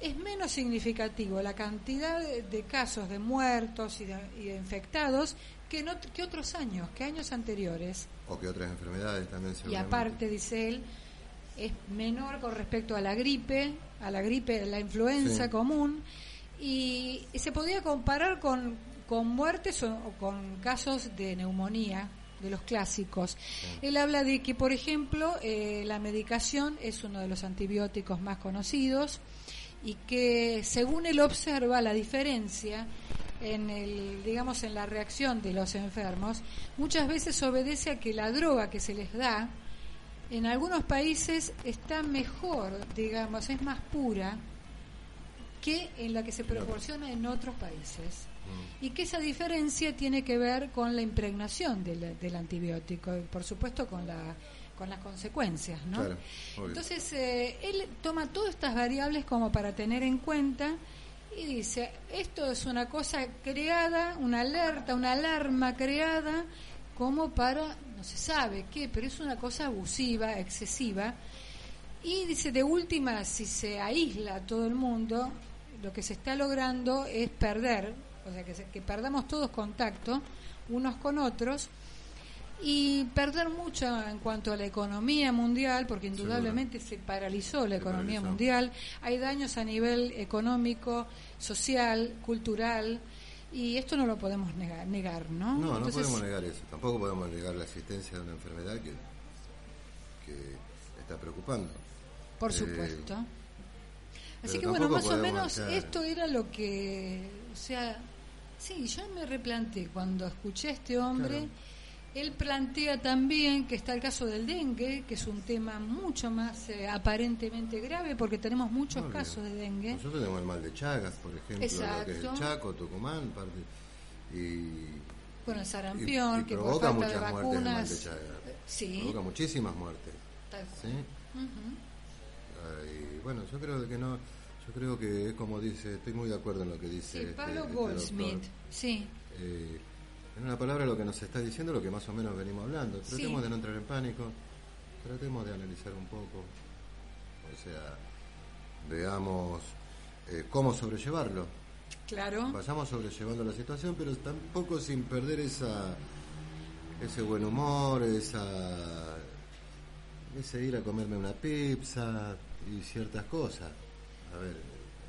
es menos significativo la cantidad de, casos de muertos y de, infectados que, que otros años, que años anteriores. O que otras enfermedades también. Y aparte, dice él, es menor con respecto a la gripe, a la gripe, la influenza común, y, se podría comparar con, con muertes o con casos de neumonía de los clásicos. Él habla de que, por ejemplo, eh, la medicación es uno de los antibióticos más conocidos y que, según él observa, la diferencia en el, digamos, en la reacción de los enfermos muchas veces obedece a que la droga que se les da en algunos países está mejor, digamos, es más pura que en la que se proporciona en otros países. Y que esa diferencia tiene que ver con la impregnación del, del antibiótico, por supuesto con la con las consecuencias, ¿no? Entonces eh, él toma todas estas variables como para tener en cuenta y dice esto es una cosa creada, una alerta, una alarma creada como para no se sabe qué, pero es una cosa abusiva, excesiva. Y dice de última si se aísla a todo el mundo lo que se está logrando es perder o sea, que, que perdamos todos contacto unos con otros y perder mucho en cuanto a la economía mundial, porque indudablemente se paralizó la economía mundial, hay daños a nivel económico, social, cultural, y esto no lo podemos negar, negar ¿no? No, no podemos negar eso, tampoco podemos negar la existencia de una enfermedad que, que está preocupando. Por eh, supuesto. Así que bueno, más o menos esto era lo que, o sea, Sí, yo me replanteé cuando escuché a este hombre. Él plantea también que está el caso del dengue, que es un tema mucho más eh, aparentemente grave, porque tenemos muchos casos de dengue. Nosotros tenemos el mal de Chagas, por ejemplo, lo que es el Chaco, Tucumán, parte, y bueno, el sarampión, que provoca por falta muchas de muertes vacunas, el mal de Chagas. sí. provoca muchísimas muertes. ¿sí? y bueno, yo creo que no yo creo que es como dice, estoy muy de acuerdo en lo que dice. Sí, este, Pablo este Goldsmith, sí. Eh, en una palabra lo que nos está diciendo, lo que más o menos venimos hablando. Tratemos de no entrar en pánico, tratemos de analizar un poco, o sea, veamos eh, cómo sobrellevarlo. Claro. Vayamos sobrellevando la situación, pero tampoco sin perder esa ese buen humor, esa ese ir a comerme una pizza y ciertas cosas a ver,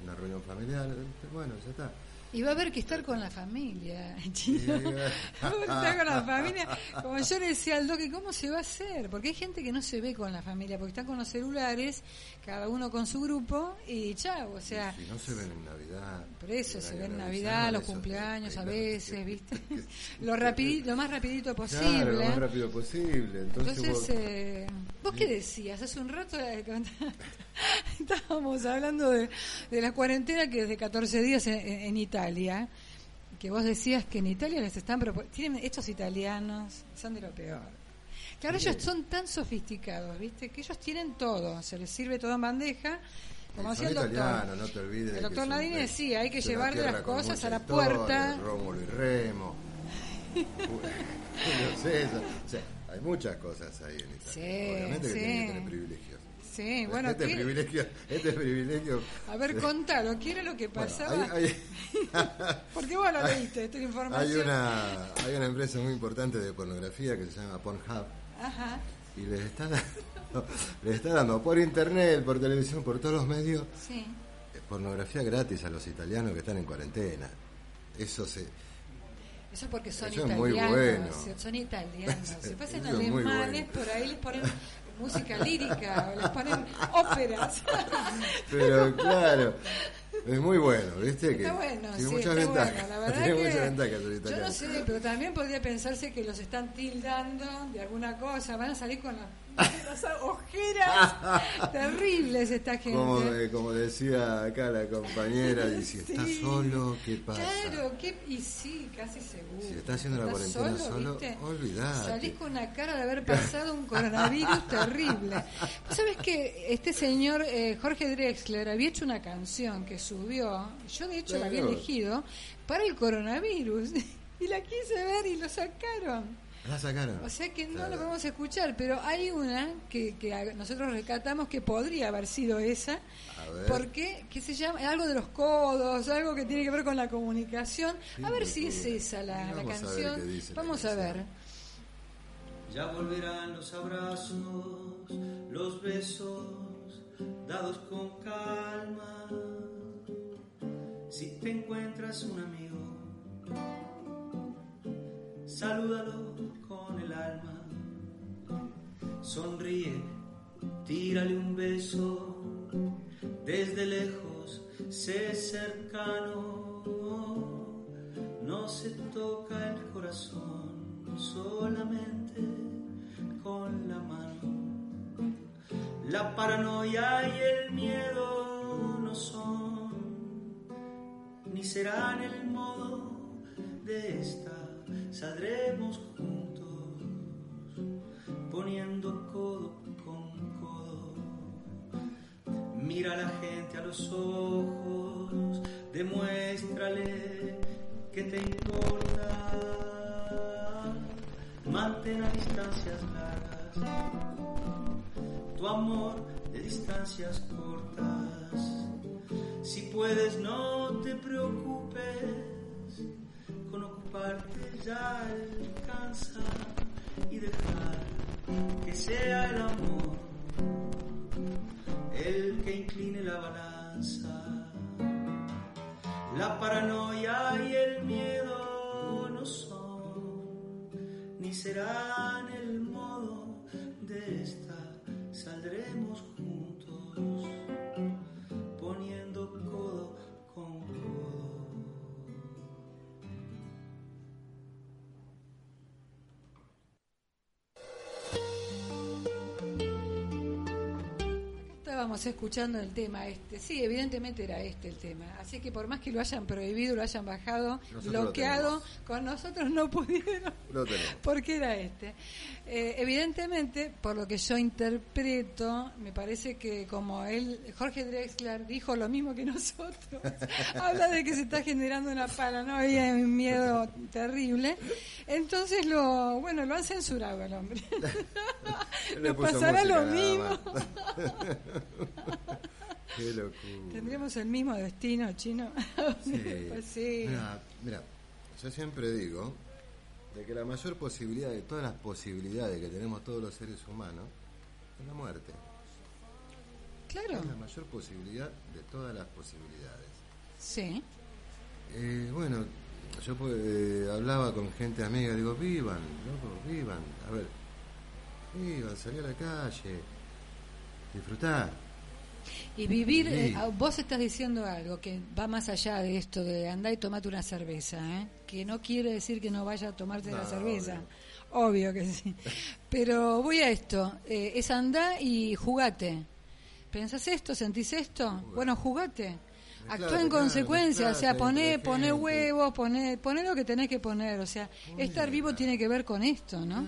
una reunión familiar, bueno, ya está. Y va a haber que estar con la familia, chino. va a haber que estar con la familia. Como yo le decía al doque, ¿cómo se va a hacer? Porque hay gente que no se ve con la familia, porque están con los celulares, cada uno con su grupo, y chao, o sea... Si no se ven en Navidad. Por eso, se ven en Navidad, los cumpleaños a veces, ¿viste? lo, lo más rapidito posible. Claro, lo más rápido posible. Entonces, Entonces eh, ¿Vos qué decías? Hace un rato estábamos hablando de, la cuarentena que es de 14 días en, Italia, que vos decías que en Italia les están tienen estos italianos son de lo peor. Claro, ellos son tan sofisticados, ¿viste? Que ellos tienen todo, se les sirve todo en bandeja. Como decía el doctor. no te olvides el doctor Nadine decía, hay que llevarle las cosas a la puerta. Rómulo y Remo. no sé, eso. O sea, hay muchas cosas ahí en Italia. Sí, Obviamente que tiene que tener privilegios. Sí, bueno, este privilegio, este privilegio. A ver, contalo, ¿qué era lo que pasaba? Porque vos lo leíste, esta información. Hay una, hay una empresa muy importante de pornografía que se llama Pornhub. Ajá. Y les está, dando, les está dando por internet, por televisión, por todos los medios, sí. pornografía gratis a los italianos que están en cuarentena. Eso se eso porque son italianos. Son italianos. Se pasan alemanes, por ahí les ponen música lírica, o les ponen óperas. Pero claro, es muy bueno, ¿viste? Que está bueno, tiene sí, muchas ventajas. Bueno. La verdad tiene que muchas ventajas Yo no sé, pero también podría pensarse que los están tildando de alguna cosa. Van a salir con las ojeras terribles esta gente. Como, como, decía acá la compañera, y si está solo, ¿qué pasa? Claro, y sí, casi seguro. Si está haciendo la cuarentena solo, solo Salís con una cara de haber pasado un coronavirus terrible. ¿Sabes que este señor eh, Jorge Drexler había hecho una canción que subió, yo de hecho la había elegido, para el coronavirus? Y la quise ver y lo sacaron. La sacaron. O sea que no lo podemos escuchar, pero hay una que, que nosotros rescatamos que podría haber sido esa, porque que se llama algo de los codos, algo que tiene que ver con la comunicación. a ver si es esa la, la canción. vamos a ver. Ya volverán los abrazos, los besos dados con calma. Si te encuentras un amigo, salúdalo con el alma. Sonríe, tírale un beso, desde lejos, sé cercano. No se toca el corazón solamente con la mano. La paranoia y el miedo no son, ni serán el modo de esta saldremos juntos, poniendo codo con codo. Mira a la gente a los ojos, demuéstrale que te importa. Mantén a distancias largas tu amor de distancias cortas. Si puedes, no te preocupes parte ya alcanza y dejar que sea el amor el que incline la balanza. La paranoia y el miedo no son, ni serán escuchando el tema este. Sí, evidentemente era este el tema. Así que por más que lo hayan prohibido, lo hayan bajado, bloqueado, con nosotros no pudieron. porque era este. Eh, evidentemente, por lo que yo interpreto, me parece que como él, Jorge Drexler, dijo lo mismo que nosotros. Habla de que se está generando una paranoia y un miedo terrible. Entonces, lo bueno, lo han censurado el hombre. Le pasará lo mismo. Qué locura. ¿Tendríamos el mismo destino chino? Pues sí. Mira, yo siempre digo de que la mayor posibilidad de todas las posibilidades que tenemos todos los seres humanos es la muerte. Claro. Es la mayor posibilidad de todas las posibilidades. Sí. Eh, bueno, yo pues, eh, hablaba con gente amiga, digo, vivan, loco, vivan. A ver, vivan, salí a la calle, disfrutar. Y vivir, eh, vos estás diciendo algo que va más allá de esto de andar y tomate una cerveza, ¿eh? que no quiere decir que no vaya a tomarte la cerveza. Obvio que sí. Pero voy a esto. Eh, es andar y jugate. ¿Pensás esto? ¿Sentís esto? Bueno, jugate. Actúa en consecuencia, o sea, poné, poné huevos, poné, poné lo que tenés que poner, o sea, estar vivo tiene que ver con esto, ¿no?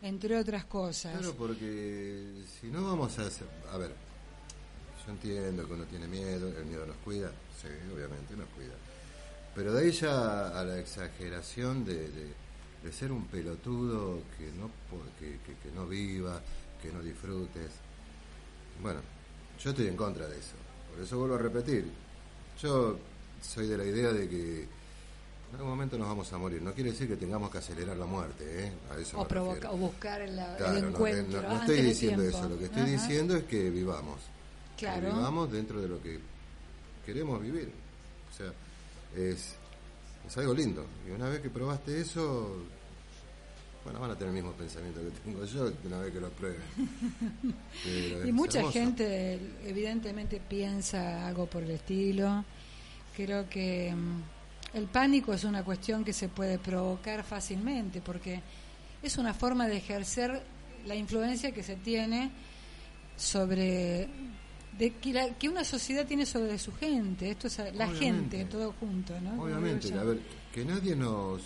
Entre otras cosas. Claro, porque si no vamos a hacer, a ver, yo entiendo que uno tiene miedo, el miedo nos cuida, sí, obviamente nos cuida, pero de ahí ya a la exageración de, de, ser un pelotudo que no, que, que no viva, que no disfrutes, bueno, yo estoy en contra de eso. Por eso vuelvo a repetir, yo soy de la idea de que en algún momento nos vamos a morir. No quiere decir que tengamos que acelerar la muerte, ¿eh? A eso o, o buscar el, encuentro. No, estoy diciendo eso. Lo que estoy diciendo es que vivamos. Claro. Que vivamos dentro de lo que queremos vivir. O sea, es, es algo lindo. Y una vez que probaste eso, bueno, van a tener el mismo pensamiento que tengo yo una vez que lo prueben. y mucha gente evidentemente piensa algo por el estilo. Creo que mm, el pánico es una cuestión que se puede provocar fácilmente porque es una forma de ejercer la influencia que se tiene sobre de que, que una sociedad tiene sobre su gente. Esto es la gente todo junto no obviamente. A ver que nadie nos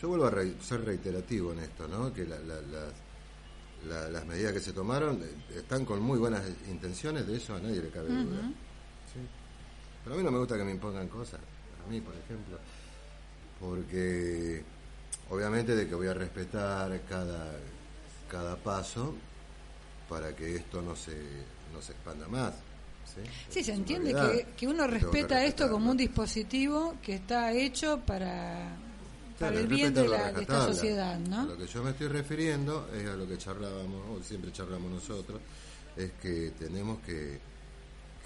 yo vuelvo a ser reiterativo en esto, ¿no? Que las medidas que se tomaron eh, están con muy buenas intenciones, de eso a nadie le cabe duda. Pero a mí no me gusta que me impongan cosas, a mí, por ejemplo, porque obviamente de que voy a respetar cada, cada paso para que esto no se, no se expanda más. Sí, se entiende que, que uno respeta esto como un dispositivo que está hecho para para el bien de, la, esta sociedad, ¿no? A lo que yo me estoy refiriendo es a lo que charlábamos, o siempre charlamos nosotros, es que tenemos que,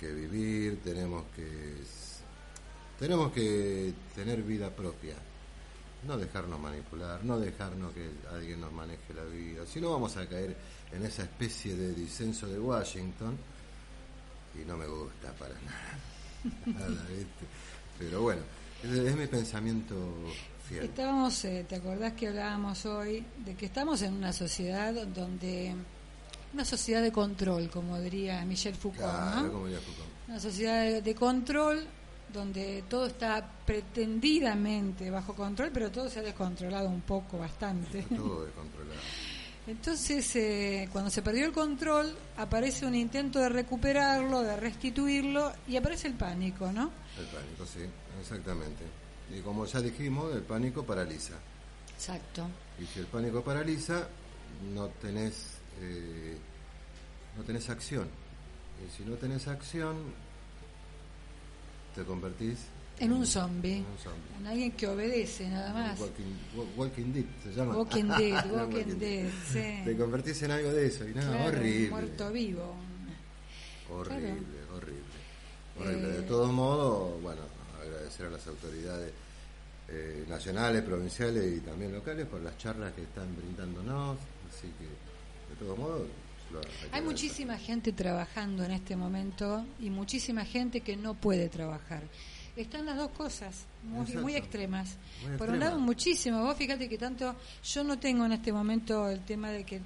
que vivir, tenemos que tenemos que tener vida propia, no dejarnos manipular, no dejarnos que alguien nos maneje la vida, si no vamos a caer en esa especie de disenso de Washington y no me gusta para nada, pero bueno, es mi pensamiento Estábamos, eh, ¿te acordás que hablábamos hoy de que estamos en una sociedad donde una sociedad de control, como diría Michel Foucault, ¿no? Una sociedad de, control donde todo está pretendidamente bajo control, pero todo se ha descontrolado un poco, bastante. todo descontrolado. Entonces, eh, cuando se perdió el control, aparece un intento de recuperarlo, de restituirlo, y aparece el pánico, ¿no? El pánico, sí, exactamente. Y como ya dijimos, el pánico paraliza. Exacto. Y si el pánico paraliza, no tenés, eh, no tenés acción. Y si no tenés acción, te convertís en un zombie. En, alguien que obedece, nada más. Walking, Dead se llama. Walking Dead, Walking Dead, sí. Te convertís en algo de eso y nada, horrible. Muerto vivo. Horrible, horrible. Horrible. De eh, todos modos, bueno, agradecer a las autoridades eh, nacionales, provinciales y también locales por las charlas que están brindándonos. Así que, de todos modos, hay, hay muchísima gente trabajando en este momento y muchísima gente que no puede trabajar. Están las dos cosas muy, muy extremas. Por un lado, muchísimo. Vos fíjate que tanto yo no tengo en este momento el tema de que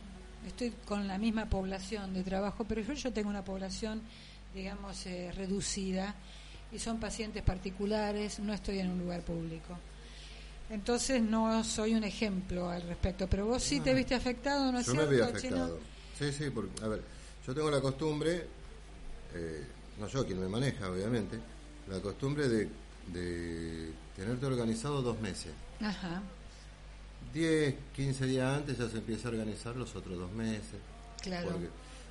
estoy con la misma población de trabajo, pero yo, yo tengo una población, digamos, eh, reducida y son pacientes particulares, no estoy en un lugar público. Entonces no soy un ejemplo al respecto, pero vos sí te viste afectado, ¿no es cierto? Yo me vi afectado. Sí, sí, porque, a ver, yo tengo la costumbre, eh, no yo quien me maneja, obviamente, la costumbre de, de tenerte organizado dos meses. Ajá. 10, 15 días antes ya se empieza a organizar los otros dos meses. Claro. Porque,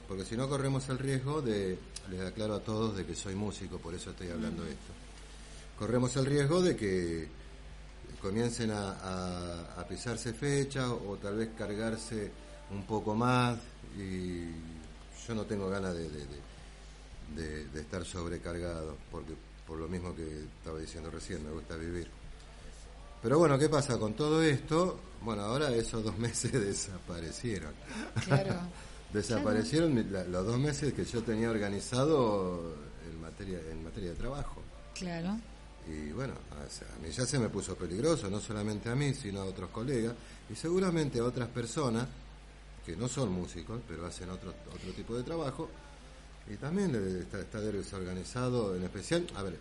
porque si no corremos el riesgo de, les aclaro a todos de que soy músico, por eso estoy hablando de esto. Corremos el riesgo de que comiencen a, a, pisarse fechas o tal vez cargarse un poco más y yo no tengo ganas de, de, de, estar sobrecargado porque por lo mismo que estaba diciendo recién me gusta vivir. Pero bueno qué pasa con todo esto bueno ahora esos dos meses desaparecieron. Claro. Desaparecieron los dos meses que yo tenía organizado en materia en materia de trabajo. Claro. Y bueno, a mí ya se me puso peligroso, no solamente a mí, sino a otros colegas y seguramente a otras personas que no son músicos, pero hacen otro, otro tipo de trabajo. Y también está, está desorganizado, en especial, a ver,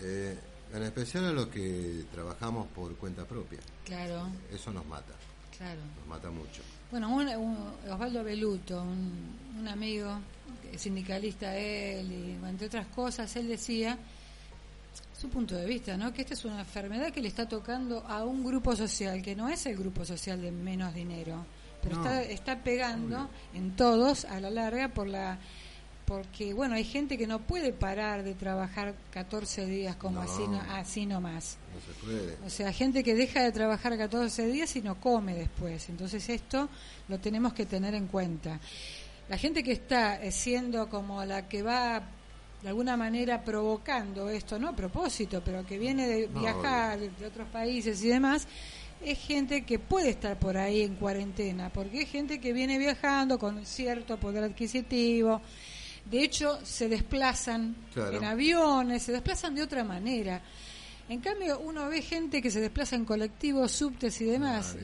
eh, en especial a los que trabajamos por cuenta propia. Claro. Eso nos mata. Claro. Nos mata mucho. Bueno, Osvaldo Beluto, un, amigo sindicalista él, y entre otras cosas, él decía su punto de vista, ¿no? Que esta es una enfermedad que le está tocando a un grupo social que no es el grupo social de menos dinero, pero está, está pegando en todos a la larga por la porque bueno hay gente que no puede parar de trabajar 14 días como así no, así nomás. No se puede. o sea gente que deja de trabajar 14 días y no come después. Entonces esto lo tenemos que tener en cuenta. La gente que está eh, siendo como la que va de alguna manera provocando esto no a propósito pero que viene de viajar de otros países y demás es gente que puede estar por ahí en cuarentena, porque es gente que viene viajando con cierto poder adquisitivo, de hecho, se desplazan en aviones, se desplazan de otra manera. En cambio, uno ve gente que se desplaza en colectivos, subtes y demás,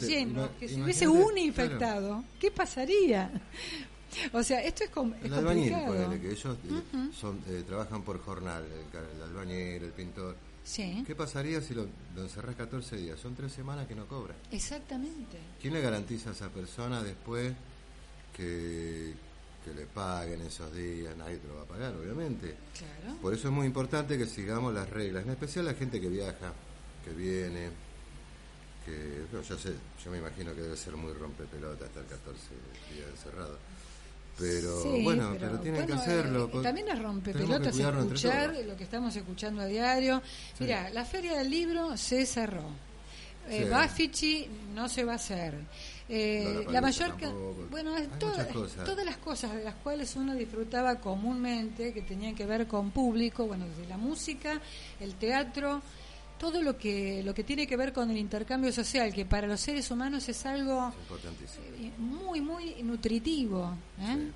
lleno, que si hubiese un infectado, ¿qué pasaría? O sea, esto es, com el albañil, que ellos eh, son, eh, trabajan por jornal, el, albañil, el pintor. Sí. ¿Qué pasaría si lo, lo encerrás 14 días? Son tres semanas que no cobra. Exactamente. ¿Quién le garantiza a esa persona después que, que le paguen esos días, nadie te lo va a pagar, obviamente. Por eso es muy importante que sigamos las reglas, en especial la gente que viaja, que viene, que yo sé, yo me imagino que debe ser muy rompepelota estar 14 días encerrado. Pero bueno, pero, tienen que hacerlo. Eh, también es rompepelotas escuchar lo que estamos escuchando a diario. Mira, la Feria del Libro se cerró. Eh, Bafichi no se va a hacer. Eh, la, mayor bueno todas las cosas de las cuales uno disfrutaba comúnmente que tenían que ver con público bueno desde la música el teatro todo lo que lo que tiene que ver con el intercambio social que para los seres humanos es algo eh, muy muy nutritivo ¿eh?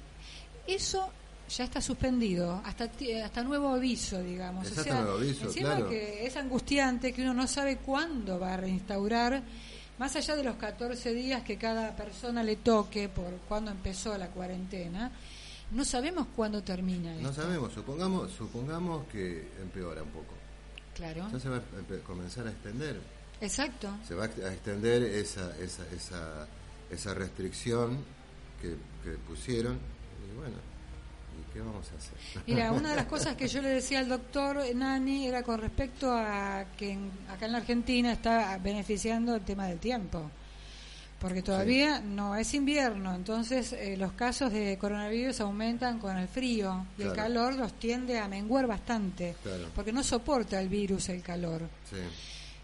eso ya está suspendido hasta hasta nuevo aviso digamos o sea encima que es angustiante que uno no sabe cuándo va a reinstaurar más allá de los 14 días que cada persona le toque por cuando empezó la cuarentena, no sabemos cuándo termina. No sabemos, supongamos, supongamos que empeora un poco. Claro. Se va a comenzar a extender. Exacto. Se va a extender esa, esa, esa, esa restricción que, que pusieron. Y bueno, ¿Qué vamos a hacer? Mira, una de las cosas que yo le decía al doctor Nani era con respecto a que acá en la Argentina está beneficiando el tema del tiempo. Porque todavía no es invierno, entonces eh, los casos de coronavirus aumentan con el frío y el calor los tiende a menguar bastante, porque no soporta el virus el calor.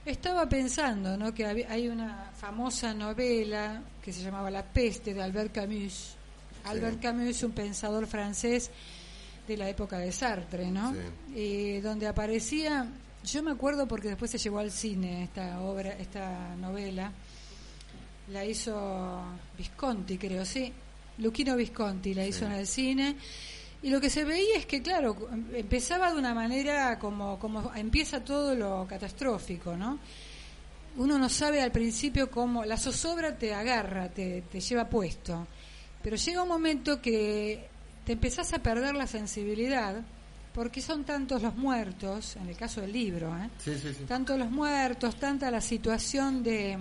Estaba pensando ¿no? que hay una famosa novela que se llamaba La peste de Albert Camus, Albert Camus es un pensador francés de la época de Sartre, ¿no? Sí. donde aparecía, yo me acuerdo porque después se llevó al cine esta obra, esta novela, la hizo Visconti, creo, sí, Luquino Visconti la hizo en el cine. Y lo que se veía es que, claro, empezaba de una manera como, como empieza todo lo catastrófico, ¿no? Uno no sabe al principio cómo, la zozobra te agarra, te, te lleva puesto. Pero llega un momento que te empezás a perder la sensibilidad porque son tantos los muertos, en el caso del libro, ¿eh? tantos los muertos, tanta la situación de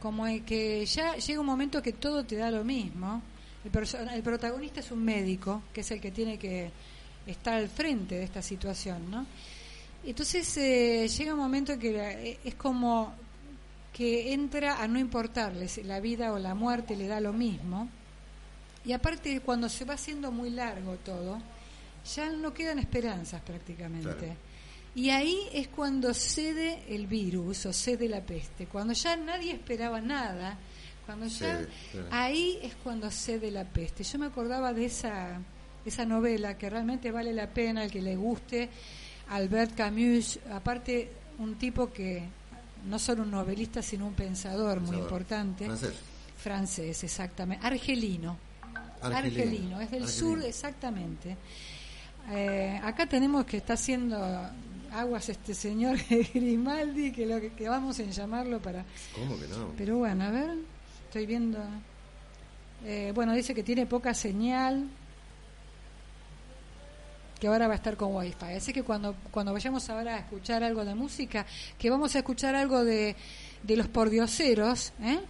como que ya llega un momento que todo te da lo mismo. El, el protagonista es un médico, que es el que tiene que estar al frente de esta situación, ¿no? Entonces eh, llega un momento que eh, es como que entra a no importarles la vida o la muerte, le da lo mismo y aparte, cuando se va haciendo muy largo todo, ya no quedan esperanzas prácticamente. Y ahí es cuando cede el virus o cede la peste, cuando ya nadie esperaba nada, cuando ya ahí es cuando cede la peste. Yo me acordaba de esa esa novela que realmente vale la pena el que le guste, Albert Camus, aparte un tipo que no solo un novelista sino un pensador muy importante, francés, francés exactamente, argelino. Argelino, es del sur exactamente. Eh, acá tenemos que está haciendo aguas este señor Grimaldi, que lo que, vamos a llamarlo para... ¿Cómo que no? Pero bueno, a ver, estoy viendo... Eh, bueno, dice que tiene poca señal, que ahora va a estar con wifi. Así que cuando, cuando vayamos ahora a escuchar algo de música, que vamos a escuchar algo de, de los pordioseros, ¿eh?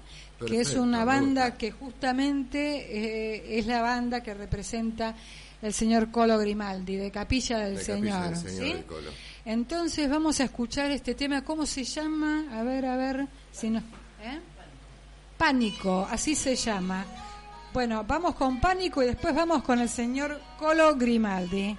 que es una banda que justamente eh, es la banda que representa el señor Colo Grimaldi, de Capilla del Señor. Entonces vamos a escuchar este tema, ¿cómo se llama? A ver, a ver, si no... ¿eh? Pánico, así se llama. Bueno, vamos con Pánico y después vamos con el señor Colo Grimaldi.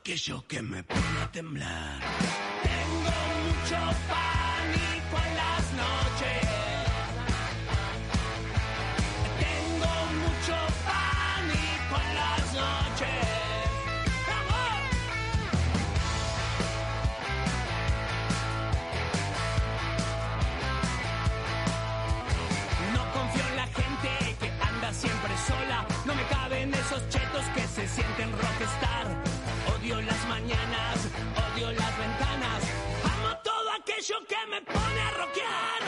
Aquello que me pone a temblar. Tengo mucho pánico en las noches. Tengo mucho pánico en las noches. No confío en la gente que anda siempre sola. No me caben esos chetos que se sienten rockstar Odio las mañanas, odio las ventanas. Amo todo aquello que me pone a rockear.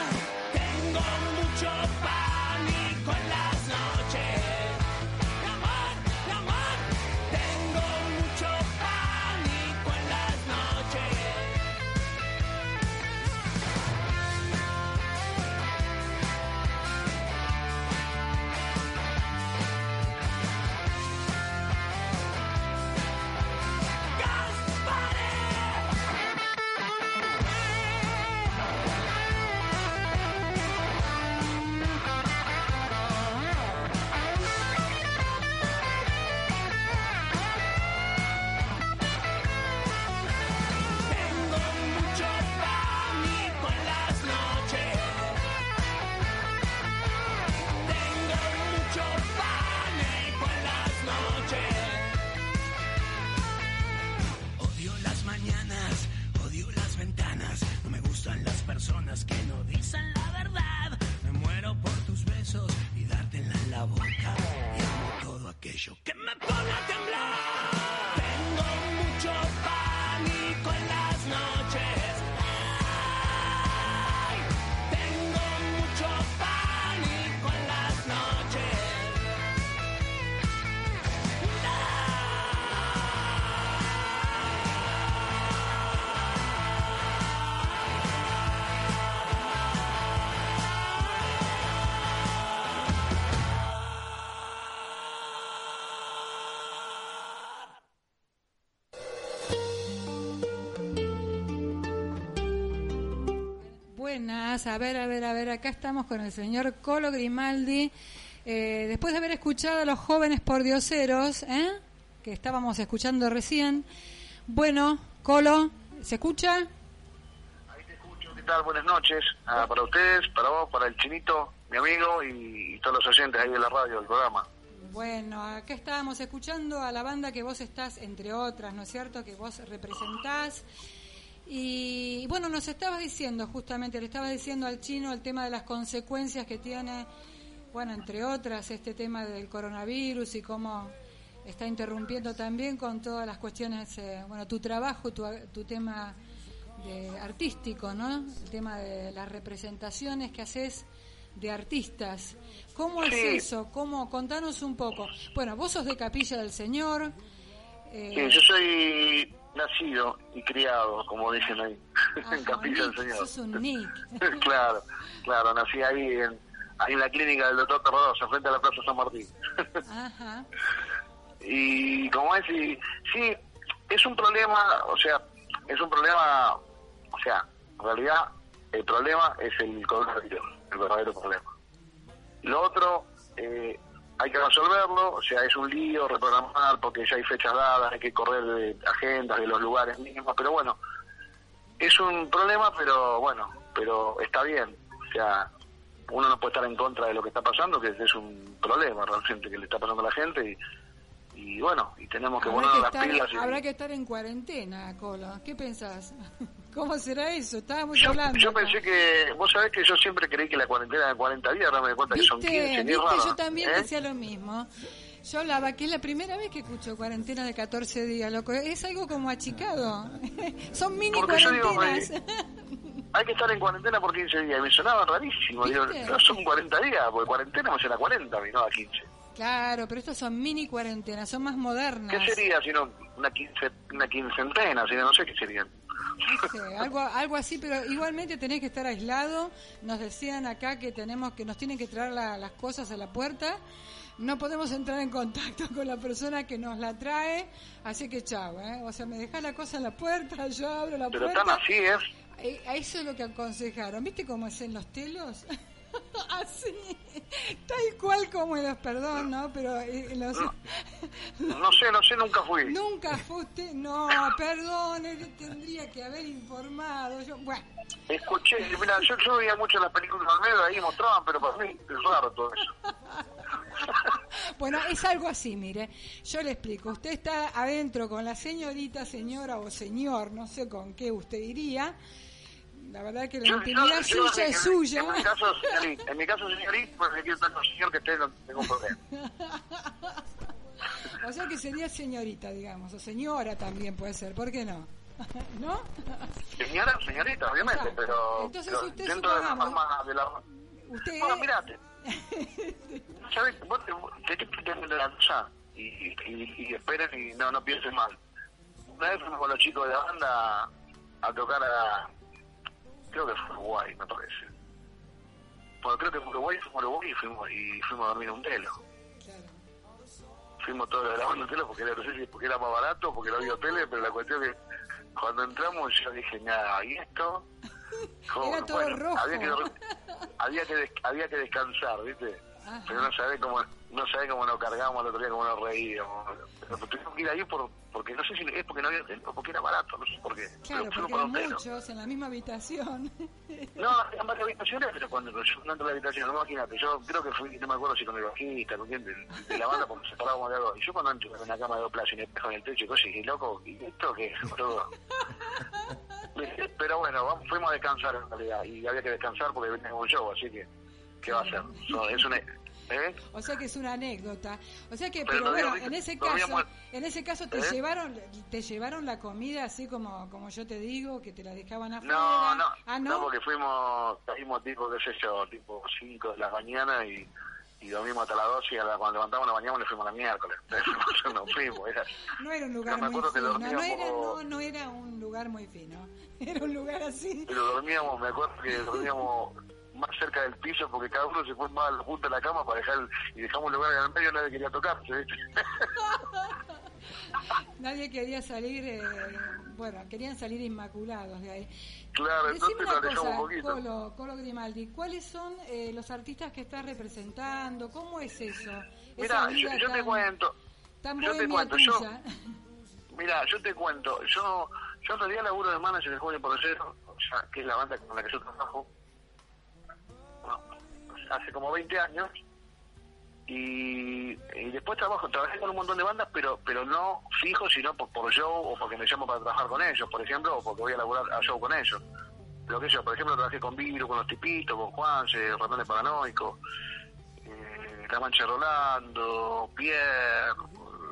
A ver, a ver, a ver, acá estamos con el señor Colo Grimaldi. Eh, después de haber escuchado a los jóvenes pordioseros, ¿eh? que estábamos escuchando recién. Bueno, Colo, ¿se escucha? Ahí te escucho, ¿qué tal? Buenas noches. Ah, para ustedes, para vos, para el chinito, mi amigo y, y todos los oyentes ahí de la radio, del programa. Bueno, acá estábamos escuchando a la banda que vos estás, entre otras, ¿no es cierto?, que vos representás. Y bueno, nos estabas diciendo, justamente, le estabas diciendo al chino el tema de las consecuencias que tiene, bueno, entre otras, este tema del coronavirus y cómo está interrumpiendo también con todas las cuestiones, eh, bueno, tu trabajo, tu, tu tema de artístico, ¿no? El tema de las representaciones que haces de artistas. ¿Cómo es eso? ¿Cómo? Contanos un poco. Bueno, vos sos de Capilla del Señor. eh, Sí, yo soy nacido y criado, como dicen ahí, en Capilla del Señor. sos un Nick. claro, claro, nací ahí en, ahí en la clínica del doctor Terrodosa, frente a la Plaza San Martín. Ajá. y como es, y, sí, es un problema, o sea, es un problema, o sea, en realidad el problema es el coronavirus, el verdadero problema. Lo otro, eh, hay que resolverlo, o sea, es un lío reprogramar porque ya hay fechas dadas, hay que correr de agendas de los lugares mismos, pero bueno, es un problema, pero bueno, pero está bien. O sea, uno no puede estar en contra de lo que está pasando, que es un problema realmente que le está pasando a la gente y, y bueno, y tenemos que poner las estar, pilas. y- habrá que estar en cuarentena, Colo. ¿Qué pensás? ¿Cómo será eso? Estábamos Yo, hablando. yo pensé que, vos sabés que yo siempre creí que la cuarentena de 40 días, ahora me doy cuenta que son ¿Viste? 15, ni ¿Viste? raro, Yo también ¿eh? decía lo mismo. Yo hablaba que es la primera vez que escucho cuarentena de 14 días, loco. Es algo como achicado. Son mini Porque digo, cuarentenas. Hay que estar en cuarentena por 15 días, y me sonaba rarísimo, no son 40 días, porque cuarentena me suena a 40, a mí, no a 15. Claro, pero estas son mini cuarentenas, son más modernas. ¿Qué sería si no una, quince, una quincentena? Si no, no sé qué serían. No sé, algo, algo así, pero igualmente tenés que estar aislado. Nos decían acá que tenemos que nos tienen que traer la- las cosas a la puerta. No podemos entrar en contacto con la persona que nos la trae, así que chao, ¿eh? O sea, me dejas la cosa en la puerta, yo abro la Pero puerta. tan así es. Eh, a Eso es lo que aconsejaron. ¿Viste cómo es en los telos? Así, tal cual como los, perdón, ¿no? Pero eh, en los... No sé, no sé, nunca fui. Nunca fuiste, no, perdón, él tendría que haber informado. Yo, bueno, Escuché, mira, yo, yo veía mucho las películas de Almeida, ahí mostraban, pero para mí es raro todo eso. bueno, es algo así, mire. Yo le explico. Usted está adentro con la señorita, señora o señor, no sé con qué usted iría. La verdad que la Yo- intimidad yo- yo- suya en- es suya. En mi caso, señorita, en mi caso, señorita, pues quiero estar con el señor que esté, no tengo problema. O sea que sería señorita, digamos, o señora también puede ser, ¿por qué no? ¿No? Señora, señorita, obviamente, Exacto. pero, Entonces pero usted, dentro de la forma de la... Usted... Bueno, mirate. ¿Sabes? Vos te- que tener la cosa y, y, y esperen y no, no piensen mal. Una vez fuimos con los chicos de la banda a tocar a... Creo que fue Uruguay, me parece. Bueno, creo que fue Uruguay, fuimos a Uruguay y fuimos, y fuimos a dormir en un telo. Fuimos todos de la banda en un telo porque era, no sé si porque era más barato, porque no había hoteles, pero la cuestión es que cuando entramos yo dije, nada, ¿y esto? Era todo rojo. Había que, había que, había que descansar, ¿viste? Ajá. Pero no sabés cómo, no sabés cómo nos cargábamos el otro día, cómo nos reíamos. Pero tuvimos que ir ahí por, porque no sé si es porque no había porque era barato, no sé por qué. Claro, Pero porque eran muchos en la misma habitación. No, había varias habitaciones, pero cuando yo no entro a la habitación, no imagínate, yo creo que fui, no me acuerdo si con el bajista, con quién, de, de la banda, porque nos separábamos de algo. Y yo cuando entro en una cama de dos plazas y me espejo en el techo y cosas, y loco, ¿y esto qué es? Todo. Pero bueno, vamos- fuimos a descansar en realidad, y había que descansar porque venía un show, así que, ¿qué va a hacer? No, es una... ¿eh? O sea que es una anécdota. O sea que, Pero pero, no bueno, en ese no caso, en ese caso te ¿Eh? llevaron, te llevaron la comida así como, como yo te digo, que te la dejaban afuera. No, no, Ah, no, no. porque fuimos, salimos tipo, qué sé yo, tipo 5 de la mañana y, y dormimos hasta las 12 y a la- cuando levantamos nos bañamos nos fuimos la miércoles. Nos fuimos, era... No era un lugar me muy fino. No era, no, no era un lugar muy fino. Era un lugar así. Pero dormíamos, me acuerdo que dormíamos más cerca del piso porque cada uno se fue más junto a la cama para dejar y dejamos un lugar en el medio nadie quería tocarse, ¿viste? Nadie quería salir, eh, bueno, querían salir inmaculados de ahí. Claro, Decime entonces una cosa, un poquito. Colo, Colo Grimaldi, ¿cuáles son eh, los artistas que estás representando? ¿Cómo es eso? Mira, yo, te cuento, Tan yo te cuento, yo-. Mira, yo te cuento, yo yo en realidad laburo de manager de Joven por Cero, o sea, que es la banda con la que yo trabajo, hace como 20 años, y, y después trabajo, trabajé con un montón de bandas, pero pero no fijo, sino por, por show o porque me llamo para trabajar con ellos, por ejemplo, o porque voy a laburar a show con ellos. Lo que yo, por ejemplo, trabajé con Viru, con los tipitos, con Juanse, Ratones Paranoicos, eh, La Mancha Rolando, Pierre,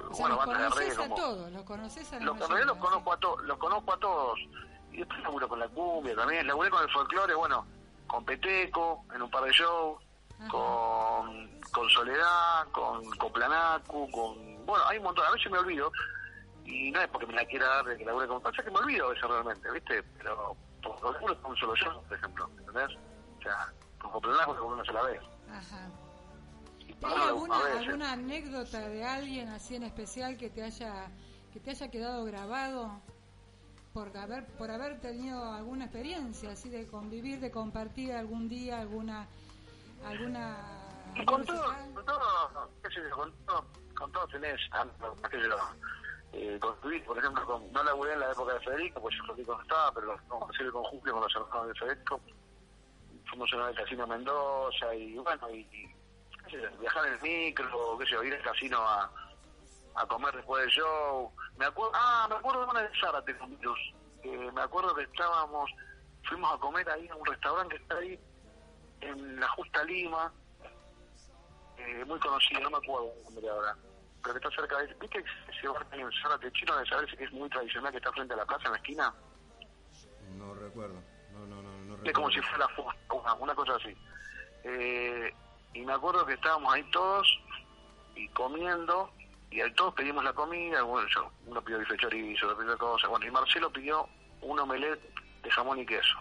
O sea, bueno, bandas de a como... todos, los conoces a Los, mayoría, los conozco a todos, los conozco a todos. Y después laburo con la cumbia también, laburé con el folclore, bueno, con Peteco, en un par de shows, con, con Soledad, con Coplanacu, con... Bueno, hay un montón, a veces me olvido, y no es porque me la quiera dar de que laburé con... Pasa que me olvido a veces realmente, ¿viste? Pero por lo laburo con un solo show, por ejemplo, ¿entendés? O sea, con Coplanacu con una sola vez. Ajá. ¿Hay alguna, veces. alguna anécdota de alguien así en especial que te haya que te haya quedado grabado por haber por haber tenido alguna experiencia así de convivir, de compartir algún día alguna alguna Y con todo, con todo, qué sé yo, con todo, con todo tenés, qué sé yo, eh, construir, por ejemplo, con, no laburé en la época de Federico, pues yo Federico no estaba, pero no, hacer con Julio, con los hermanos de Federico, fuimos vez al casino Mendoza y bueno, y, qué sé, viajar en el micro, qué sé yo, ir al casino a, a comer después del show. Me acuerdo, ah, me acuerdo de una de Zárate con. Eh, me acuerdo que estábamos, fuimos a comer ahí a un restaurante que está ahí en la Justa Lima, eh, muy conocido, no me acuerdo el nombre ahora, pero que está cerca de... ¿Viste ese bar que hay en Zárate chino de saber si es muy tradicional que está frente a la plaza en la esquina? No recuerdo, no, no, no, no Es como si fuera una, una cosa así. Eh, y me acuerdo que estábamos ahí todos y comiendo y ahí todos pedimos la comida, bueno, yo, uno pidió bife chorizo, otro pidió cosas, bueno, y Marcelo pidió un omelette de jamón y queso.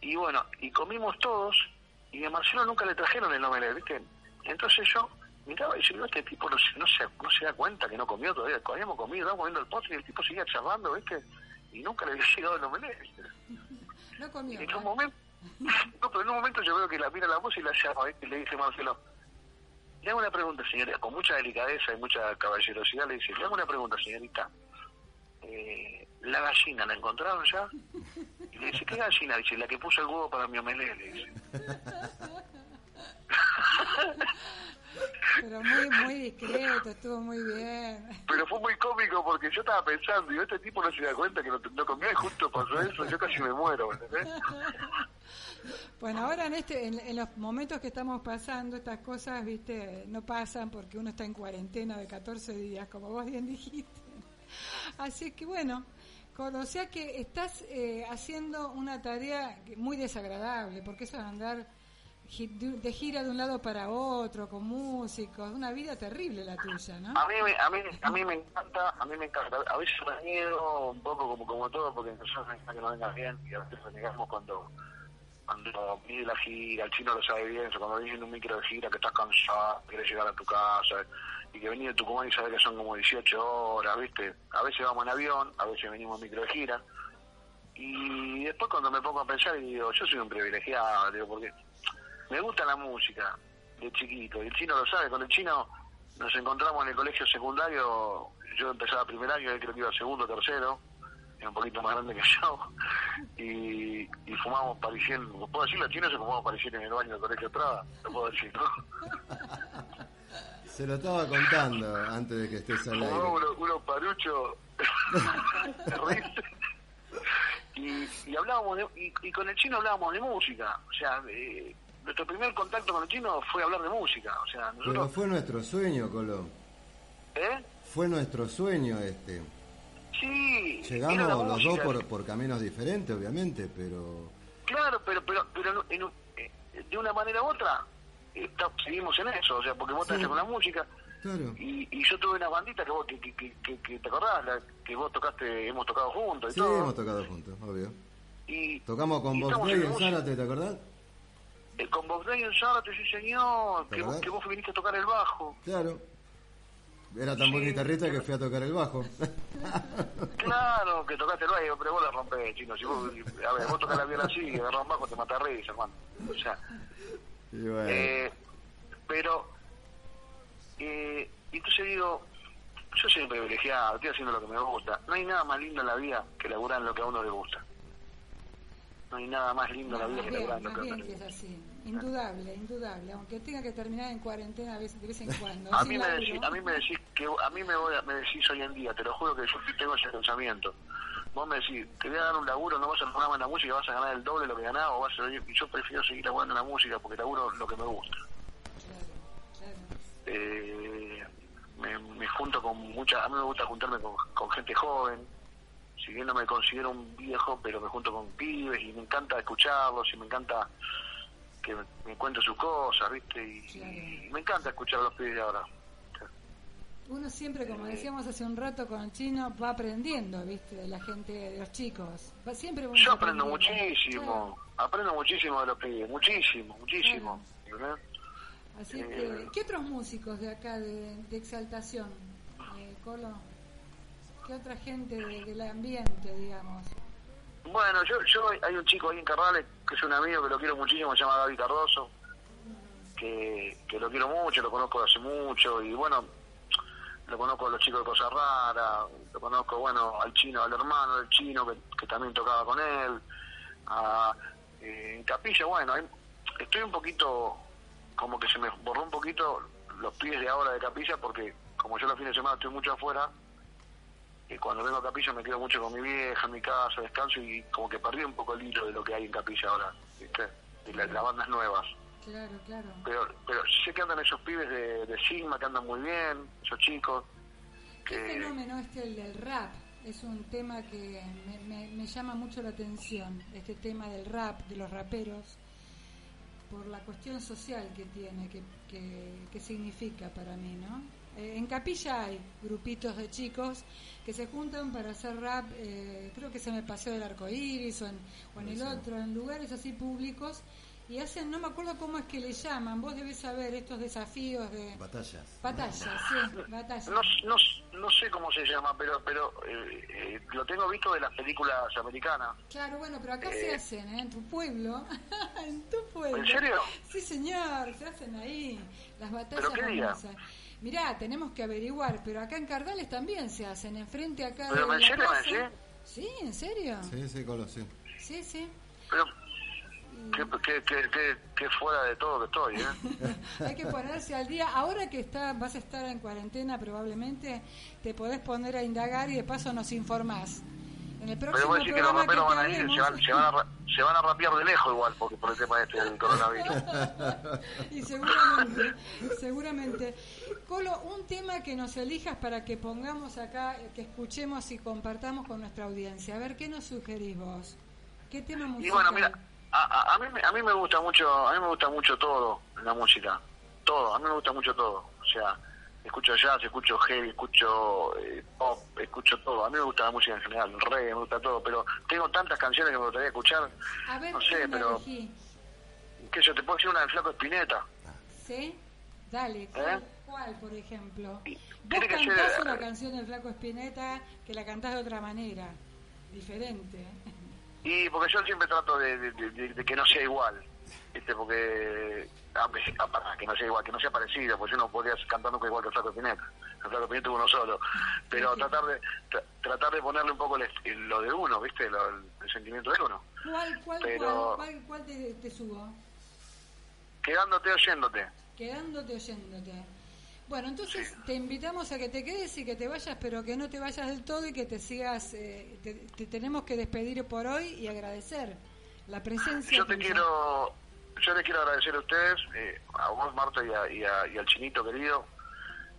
Y bueno, y comimos todos, y a Marcelo nunca le trajeron el omelette, ¿viste? Entonces yo miraba y decía, este tipo no se, no, se, no se da cuenta que no comió todavía, habíamos comido, estábamos comiendo el postre y el tipo seguía charlando, ¿viste? Y nunca le había llegado el omelette, ¿viste? No comió. En un momento, no, pero en un momento yo veo que la mira la voz y la llama, ¿viste? Y le dice Marcelo, le hago una pregunta, señorita, con mucha delicadeza y mucha caballerosidad le dice, le hago una pregunta, señorita. Eh, ¿La gallina la encontraron ya? Y le dice, ¿qué gallina? Dice, la que puso el huevo para mi omelé, le dice. Pero muy, muy discreto, estuvo muy bien. Pero fue muy cómico porque yo estaba pensando, y este tipo no se da cuenta que no, no comía y justo pasó eso, yo casi me muero. Bueno, ahora en este, en, los momentos que estamos pasando, estas cosas, viste, no pasan porque uno está en cuarentena de 14 días, como vos bien dijiste. Así que bueno, o sea que estás eh, haciendo una tarea muy desagradable, porque eso es andar de gira de un lado para otro, con músicos, una vida terrible la tuya, ¿no? A mí, a mí, a mí me encanta, a mí me encanta. A veces me miedo un poco como, como todo, porque nosotros necesitamos que no venga bien y a veces renegamos cuando cuando pide la gira, el chino lo sabe bien, cuando vienes en un micro de gira que estás cansado, quieres llegar a tu casa, y que venís de Tucumán y sabes que son como 18 horas, ¿viste? A veces vamos en avión, a veces venimos en micro de gira, y después cuando me pongo a pensar digo, yo soy un privilegiado, digo, porque me gusta la música de chiquito, y el chino lo sabe, con el chino nos encontramos en el colegio secundario, yo empezaba primer año, él creo que iba segundo, tercero, un poquito más grande que yo, y, y fumamos parisien, ¿puedo decir los chinos se fumamos parisien en el baño del colegio Prada? Lo puedo decir, ¿no? Se lo estaba contando antes de que estés al aire. Unos uno paruchos y, y hablábamos de, y, y, con el chino hablábamos de música, o sea, eh, nuestro primer contacto con el chino fue hablar de música, o sea, nosotros... Pero fue nuestro sueño, Colón. ¿Eh? Fue nuestro sueño este. Sí. Llegamos los dos por, por caminos diferentes, obviamente, pero... Claro, pero pero pero en, eh, de una manera u otra seguimos en eso, o sea, porque vos sí. con la música. Claro. Y, y, yo tuve una bandita que vos, que, que, que, que te acordás, la, que vos tocaste, hemos tocado juntos y sí, todo. hemos tocado juntos, obvio. Y, Tocamos con Bob Day en Zárate, ¿te acordás? Eh, con Bob Day en Zárate, sí señor, que vos, que vos viniste a tocar el bajo. Claro. Era tan buen guitarrista que fui a tocar el bajo. claro, que tocaste el bajo, pero vos la rompés, chino. Si vos, a ver, vos tocas la viola así y agarrás un bajo, te mata risa, hermano. O sea, bueno. eh, pero, eh, entonces digo, yo soy un privilegiado, estoy haciendo lo que me gusta. No hay nada más lindo en la vida que laburar en lo que a uno le gusta. No hay nada más lindo en la vida que laburar en lo que a uno le gusta. Es así. Indudable, indudable, aunque tenga que terminar en cuarentena a veces de vez en cuando. a, mí me decís, a mí me decís que a mí me, voy a, me decís hoy en día, te lo juro que yo tengo ese pensamiento. Vos me decís, te voy a dar un laburo, no vas a programar en la música, vas a ganar el doble de lo que ganás, o vas a y yo prefiero seguir laburando en la música porque laburo lo que me gusta. Eh, me, me, junto con mucha, a mí me gusta juntarme con, con gente joven, si bien no me considero un viejo, pero me junto con pibes y me encanta escucharlos y me encanta que me cuenten sus cosas, ¿viste? Y, me encanta escuchar a los pibes de ahora. Uno siempre, como decíamos hace un rato con el chino, va aprendiendo, ¿viste? De la gente, de los chicos. Va siempre Yo aprendo muchísimo, claro. aprendo muchísimo de los pibes, muchísimo, muchísimo. Claro. Así eh, que, ¿qué otros músicos de acá de, de Exaltación, eh, Colo? ¿Qué otra gente de, del ambiente, digamos? Bueno, yo, yo hay un chico ahí en Carrales que es un amigo que lo quiero muchísimo, se llama David Cardoso, que, que lo quiero mucho, lo conozco hace mucho y bueno, lo conozco a los chicos de Cosa Rara, lo conozco, bueno, al chino, al hermano del chino que, que también tocaba con él, a, eh, en Capilla, bueno, estoy un poquito, como que se me borró un poquito los pies de ahora de Capilla porque como yo los fines de semana estoy mucho afuera, y cuando vengo a Capilla me quedo mucho con mi vieja, mi casa, descanso y como que perdí un poco el hilo de lo que hay en Capilla ahora, ¿viste? De la- las bandas nuevas. Claro, claro. Pero, pero sé que andan esos pibes de, de Sigma que andan muy bien, esos chicos. ¿Qué Que, fenómeno este el del rap? Es un tema que me, me- me llama mucho la atención, este tema del rap, de los raperos, por la cuestión social que tiene, que, que, que significa para mí, ¿no? Eh, en Capilla hay grupitos de chicos que se juntan para hacer rap, eh, creo que es en el Paseo del Arco Iris o en, o en el otro, en lugares así públicos, y hacen, no me acuerdo cómo es que le llaman, vos debés saber estos desafíos de... Batallas. Batallas, sí, batallas. no, no, no sé cómo se llama, pero pero eh, eh, lo tengo visto de las películas americanas. Claro, bueno, pero acá Eh. se hacen, ¿eh? en tu pueblo. en tu pueblo. ¿En serio? Sí, señor, se hacen ahí. Las batallas ¿Pero qué día? famosas. Mirá, tenemos que averiguar, pero acá en Cardales también se hacen, enfrente acá ¿Pero de en la serio, sí? Sí, ¿en serio? Sí, sí, Colo, sí. Sí, sí. Pero qué, qué, qué, qué- fuera de todo que estoy, ¿eh? Hay que ponerse al día. Ahora que está, vas a estar en cuarentena probablemente, te podés poner a indagar y de paso nos informás. En el Pero próximo vos decís que los raperos van a ir, se van, haremos- se, van a, ra- se van a rapear de lejos igual porque por el tema este del coronavirus. y seguramente, seguramente. Colo, un tema que nos elijas para que pongamos acá, que escuchemos y compartamos con nuestra audiencia. A ver, ¿qué nos sugerís vos? ¿Qué tema musical? Y bueno, mira, a, a, a mí, me- a mí me gusta mucho, a mí me gusta mucho todo en la música, todo, a mí me gusta mucho todo, o sea, escucho jazz, escucho heavy, escucho eh, pop, escucho todo, a mí me gusta la música en general, el reggae, me gusta todo, pero tengo tantas canciones que me gustaría escuchar, A ver, no sé, pero que yo te puedo decir una del flaco Espineta, ¿Sí? Dale, ¿cuál, ¿Eh? cuál, por ejemplo? Vos que ser- cantás una canción del Flaco Espineta que la cantás de otra manera, diferente. Y porque yo siempre trato de, de- de- de- de que no sea igual, ¿viste? porque aunque que no sea igual, que no sea parecido, porque yo no podría cantar nunca igual que Flaco Espineta, el Flaco Espineta es uno solo, pero tratar de tra- tratar de ponerle un poco el est- el- lo de uno, ¿viste? Lo- el, el sentimiento de uno. ¿Cuál, cuál, Pero- cuál, cuál, cuál te, te subo? Quedándote oyéndote. Quedándote oyéndote. Bueno, entonces te invitamos a que te quedes y que te vayas, pero que no te vayas del todo y que te sigas. eh, te, te tenemos que despedir por hoy y agradecer la presencia. Yo te quiero yo les quiero agradecer a ustedes, eh, a vos Marta y, a- y a- y al chinito querido,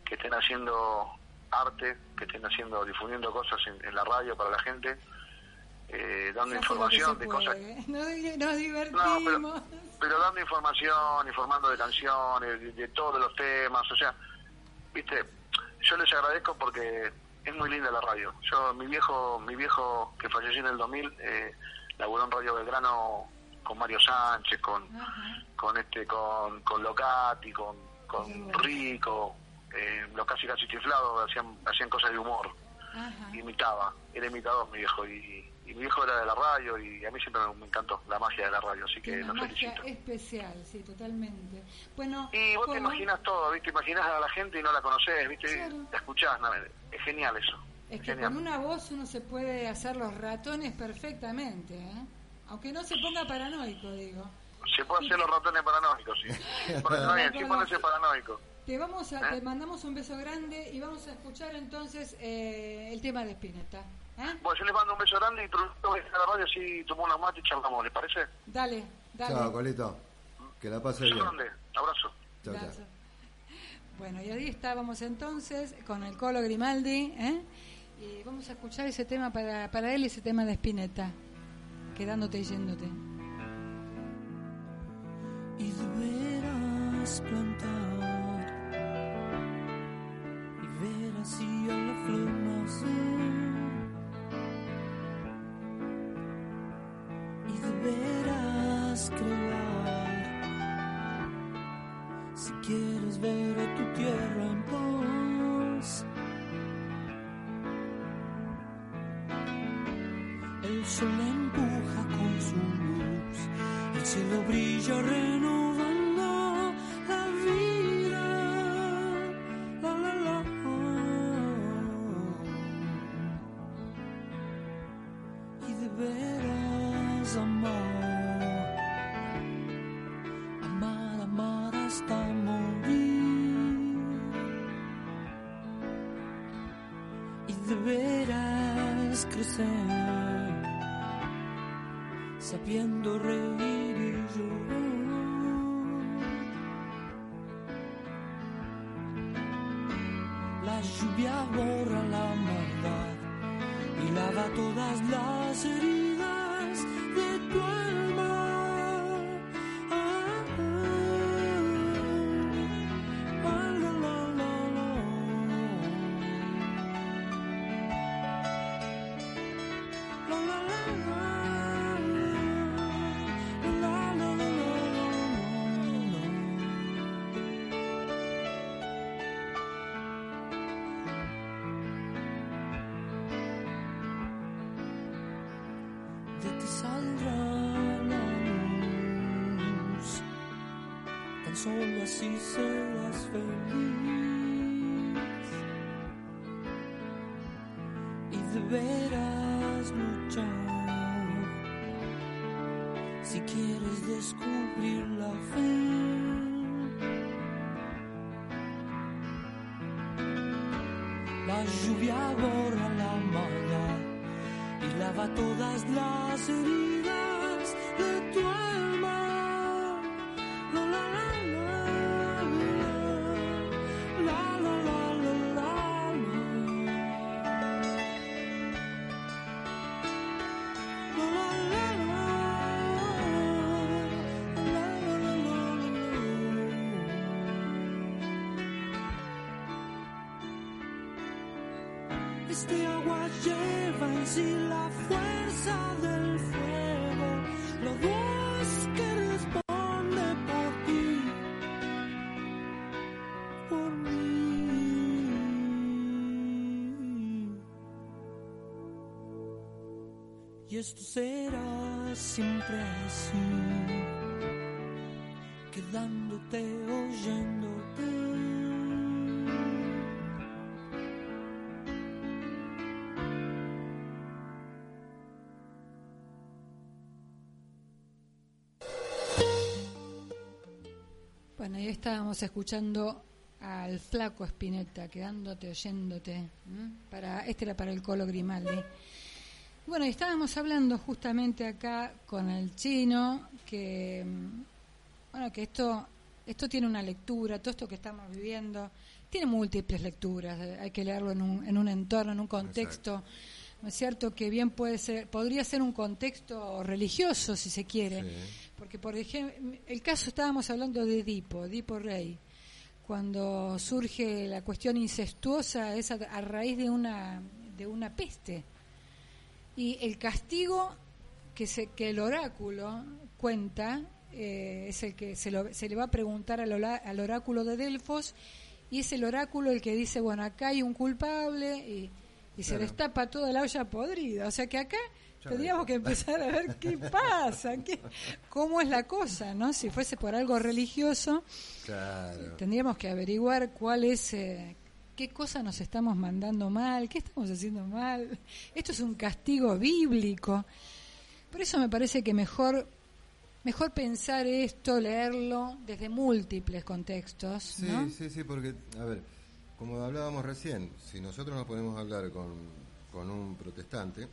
que estén haciendo arte, que estén haciendo, difundiendo cosas en, en la radio para la gente, eh, dando información de puede, cosas. Nos, nos No, divertimos. pero, pero dando información, informando de canciones, de, de todos los temas, o sea, viste, yo les agradezco porque es muy linda la radio. Yo, mi viejo, mi viejo que falleció en el 2000, eh, laburó en Radio Belgrano con Mario Sánchez, con, con este, con, con Locati, con, con Rico, eh, los casi casi chiflados, hacían, hacían cosas de humor. Imitaba, era imitador mi viejo y, y mi viejo era de la radio y a mí siempre me, encantó la magia de la radio, así que Una lo magia felicito. especial, sí, totalmente. Bueno, Y vos te imaginas todo, ¿viste? Imaginás a la gente y no la conocés, ¿viste? Claro. La escuchás, no, es genial eso. Es que genial. con una voz uno se puede hacer los ratones perfectamente, ¿eh? Aunque no se ponga paranoico, digo. Se puede hacer los ratones paranoicos, sí. Ponerse paranoico. Te vamos a, ¿Eh? te mandamos un beso grande y vamos a escuchar entonces eh, el tema de Spinetta. ¿Eh? Bueno, yo les mando un beso grande y producto que está en la radio así tomamos una mate y charlamos, ¿les parece? Dale, dale. Chao, Colito. Que la pase Beso bien. grande, abrazo. Chao, chao. Bueno, y ahí estábamos entonces con el Colo Grimaldi, ¿eh? Y vamos a escuchar ese tema para, para él, ese tema de Spinetta, quedándote y yéndote. y deberás plantar y ver así a la flor nacer Si quieres ver a tu tierra en paz, el sol empuja con su luz, el cielo brilla renovando la vida. La, la, la. Y de veras hasta morir. Y de veras crecer, sabiendo reír y llorar. La lluvia borra la maldad y lava todas las heridas solo así serás feliz. Y deberás luchar si quieres descubrir la fe. La lluvia borra la maldad y lava todas las heridas lleva en sí la fuerza del fuego, la voz que responde por ti, por mí. Y esto será siempre así, estábamos escuchando al flaco Spinetta, quedándote, oyéndote. Para, este era para el Colo Grimaldi. Bueno, y estábamos hablando justamente acá con el chino que, mm, bueno, que esto, esto tiene una lectura, todo esto que estamos viviendo, tiene múltiples lecturas, eh, hay que leerlo en un, en un entorno, en un contexto. ¿No es cierto que bien puede ser, podría ser un contexto religioso si se quiere? Porque, por ejemplo, el caso estábamos hablando de Edipo, Edipo Rey. Cuando surge la cuestión incestuosa es a, a raíz de una, de una peste. Y el castigo que, se, que el oráculo cuenta eh, es el que se, lo- se le va a preguntar al, ola- al oráculo de Delfos y es el oráculo el que dice, bueno, acá hay un culpable y, y se destapa toda la olla podrida. O sea que acá Ya tendríamos que empezar a ver qué pasa, qué, cómo es la cosa, ¿no? Si fuese por algo religioso, Claro. tendríamos que averiguar cuál es, eh, qué cosa nos estamos mandando mal, qué estamos haciendo mal. Esto es un castigo bíblico. Por eso me parece que mejor, mejor pensar esto, leerlo desde múltiples contextos, Sí, ¿no? sí, sí, porque, a ver, como hablábamos recién, si nosotros nos ponemos a hablar con, con un protestante,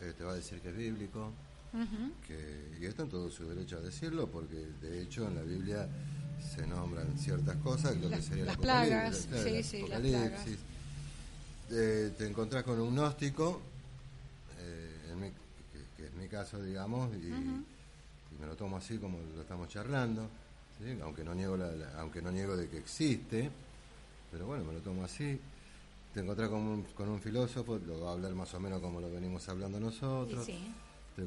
eh, te va a decir que es bíblico, Ujú. que, y está en todo su derecho a decirlo, porque de hecho en la Biblia se nombran ciertas cosas, lo que sería el las Apocalipsis, plagas, claro, sí, el las Apocalipsis. Eh, te encontrás con un gnóstico, eh, en mi- que, que es mi caso, digamos, y, y me lo tomo así como lo estamos charlando, ¿sí? aunque no niego la- la- aunque no niego de que existe, pero bueno, me lo tomo así. Te encontrás con un, con un filósofo, lo va a hablar más o menos como lo venimos hablando nosotros. Sí. Te,